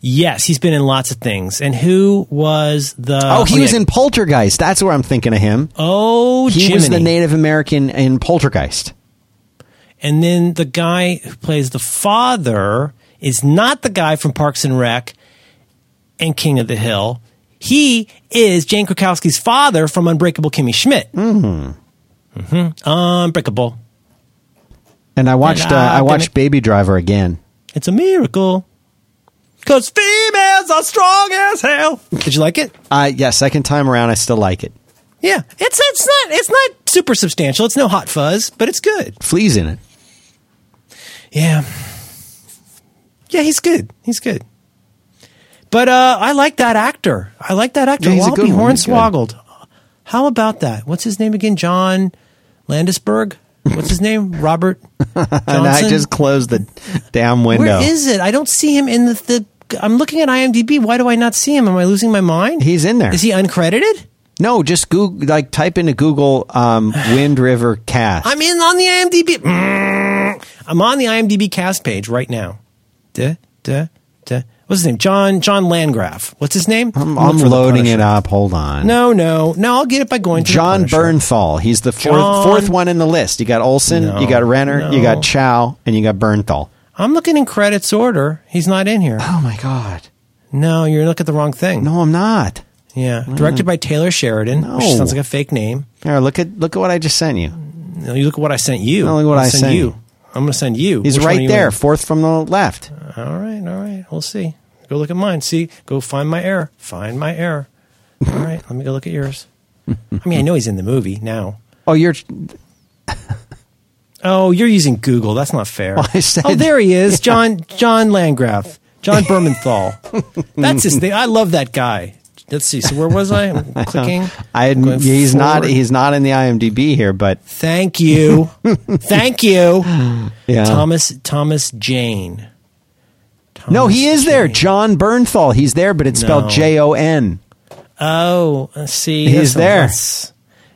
Yes, he's been in lots of things. And who was the? Oh, he was yeah. in Poltergeist. That's where I'm thinking of him. Oh, He was the Native American in Poltergeist. And then the guy who plays the father is not the guy from Parks and Rec and King of the Hill. He is Jane Krakowski's father from Unbreakable Kimmy Schmidt. Mm-hmm. Mm-hmm. Unbreakable. And I watched. Uh, And I've I watched Baby Driver again. It's a miracle. Because females are strong as hell. Did you like it? Uh, yeah, second time around, I still like it. Yeah. It's it's not it's not super substantial. It's no hot fuzz, but it's good. Fleas in it. Yeah. Yeah, he's good. He's good. But uh, I like that actor. I like that actor. Yeah, he's a Walby good one. He's good. Hornswoggled. How about that? What's his name again? John Landisberg? What's his name? Robert And I just closed the damn window. Where is it? I don't see him in the, the. I'm looking at IMDb. Why do I not see him? Am I losing my mind? He's in there. Is he uncredited? no, just Google, like type into Google um, Wind River cast. I'm in on the IMDb. Mm. I'm on the IMDb cast page right now. Duh, duh, duh. What's his name? John John Landgraf. What's his name? I'm, I'm loading it up. Hold on. No, no, no. I'll get it by going to the John. Bernthal. He's the fourth, John- fourth one in the list. You got Olsen, No, you got Renner, you got Chow, and you got Bernthal. I'm looking in credits order. He's not in here. Oh my God. No, you're looking at the wrong thing. No, I'm not. Yeah, directed by Taylor Sheridan, No. which sounds like a fake name. Here, look at look at what I just sent you. No, you look at what I sent you. No, look what I'll I sent you. you. I'm going to send you. He's Which one are right you there, in? fourth from the left. All right, all right. We'll see. Go look at mine. See, go find my error. Find my error. All right, let me go look at yours. I mean, I know he's in the movie now. Oh, you're Oh, you're using Google. That's not fair. Well, I said- oh, there he is, John John Landgraf, John Bermenthal. That's his thing. I love that guy. Let's see. So where was I? I'm clicking. I going he's not he's not in the IMDb here, but Thank you. Thank you. yeah. Thomas Thomas Jane. no, he is there. Jon Bernthal. He's there, but it's No. spelled J O N. Oh, let's see. He's there.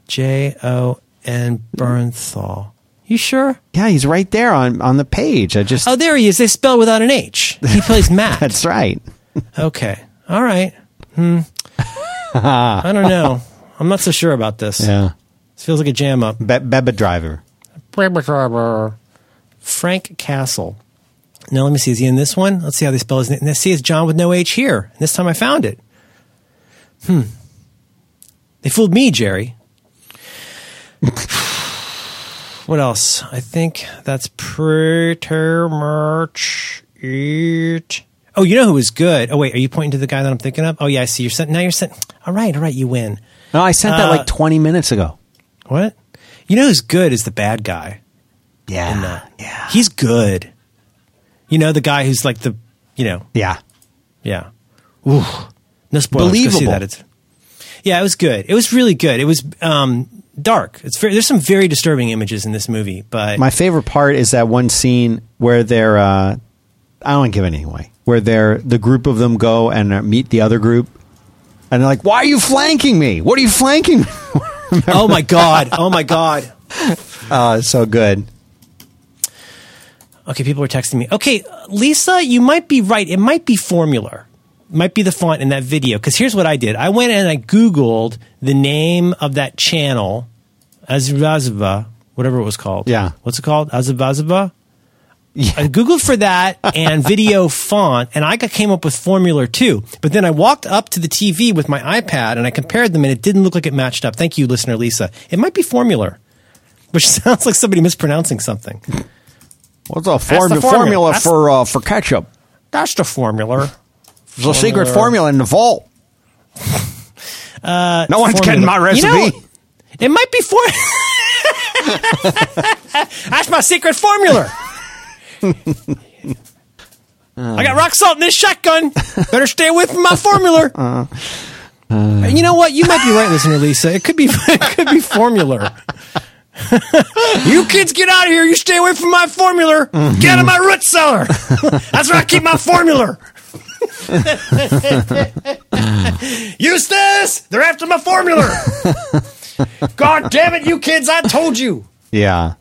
J O N Bernthal. You sure? Yeah, he's right there on on the page. I just Oh, there he is. They spell without an H. He plays Matt. that's right. okay. All right. Hmm. I don't know. I'm not so sure about this. Yeah, This feels like a jam up. Be- Beba Driver. Frank Castle. Now let me see. Is he in this one? Let's see how they spell his name. Let's see. It's John with no H here. This time I found it. Hmm. They fooled me, Jerry. what else? I think that's pretty much it. Oh, you know who was good? Oh, wait. Are you pointing to the guy that I'm thinking of? Oh, yeah. I see. You're sent. Now you're sent. All right. All right. You win. No, I sent that Uh, like 20 minutes ago. What? You know who's good is the bad guy. Yeah, that. yeah, He's good. You know, the guy who's like the, you know, yeah. yeah. Ooh. No spoilers. Go see Believable. that. It's, yeah, it was good. It was really good. It was um, dark. It's very, there's some very disturbing images in this movie, but My favorite part is that one scene where they're. Uh, I don't give anything away. Where they're the group of them go and uh, meet the other group, and they're like, "Why are you flanking me? What are you flanking?" oh my god, oh my god. oh, it's so good. Okay, people are texting me. Okay, Lisa, you might be right. It might be Formula. Might be the font in that video. Because here's what I did. I went and I Googled the name of that channel, Azvazva, whatever it was called. Yeah. What's it called? Azvazva? Yeah. I Googled for that and video font, and I came up with Formula 2. But then I walked up to the TV with my iPad and I compared them, and it didn't look like it matched up. Thank you, listener Lisa. It might be Formula, which sounds like somebody mispronouncing something. What's a form- formula. formula for uh, for ketchup? That's the formula. There's a secret Formula. in the vault. Uh, no one's formula. getting my recipe. You know, it might be for. That's my secret formula. I got rock salt in this shotgun. Better stay away from my formula. you know what? You might be right, listener Lisa. It could be. It could be formula. you kids get out of here. You stay away from my formula. Get out of my root cellar. That's where I keep my formula. Eustace, they're after my formula. God damn it, you kids, I told you. yeah.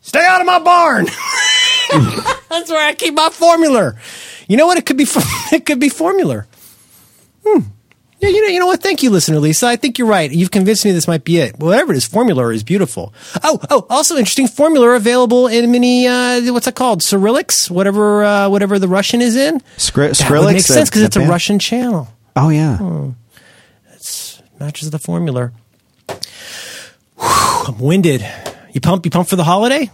Stay out of my barn. That's where I keep my formula. You know what? It could be it could be formula. Hmm. Yeah, you know, you know what? Thank you, listener Lisa. I think you're right. You've convinced me this might be it. Whatever it is, formula is beautiful. Oh, oh, also interesting. Formula available in many. Uh, what's it called? Cyrillics, whatever, uh, whatever the Russian is in. Skri- That Skrillex, make sense because it's a band? Russian channel. Oh yeah. it Matches the formula. Whew, I'm winded. You pump? You pump for the holiday?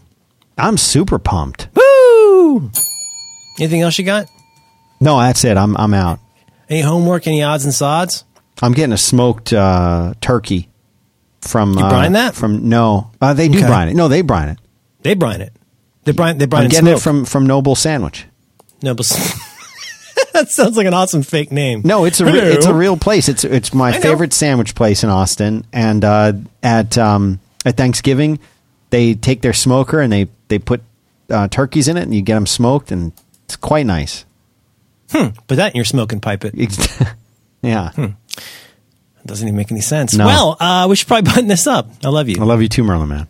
I'm super pumped. Woo! Anything else you got? No, that's it. I'm I'm out. Any homework? Any odds and sods? I'm getting a smoked uh, turkey from. You uh, brine that? From no, uh, they do Okay. brine it. No, they brine it. They brine it. They brine. They brine I'm getting smoke. it from from Noble Sandwich. No, but that sounds like an awesome fake name. No, it's a re- it's a real place. It's it's my favorite sandwich place in Austin. And uh, at um, at Thanksgiving, they take their smoker and they they put uh, turkeys in it, and you get them smoked, and it's quite nice. But that in your smoking pipe it yeah, doesn't even make any sense. No. Well, uh, we should probably button this up. I love you. I love you too, Merlin Mann.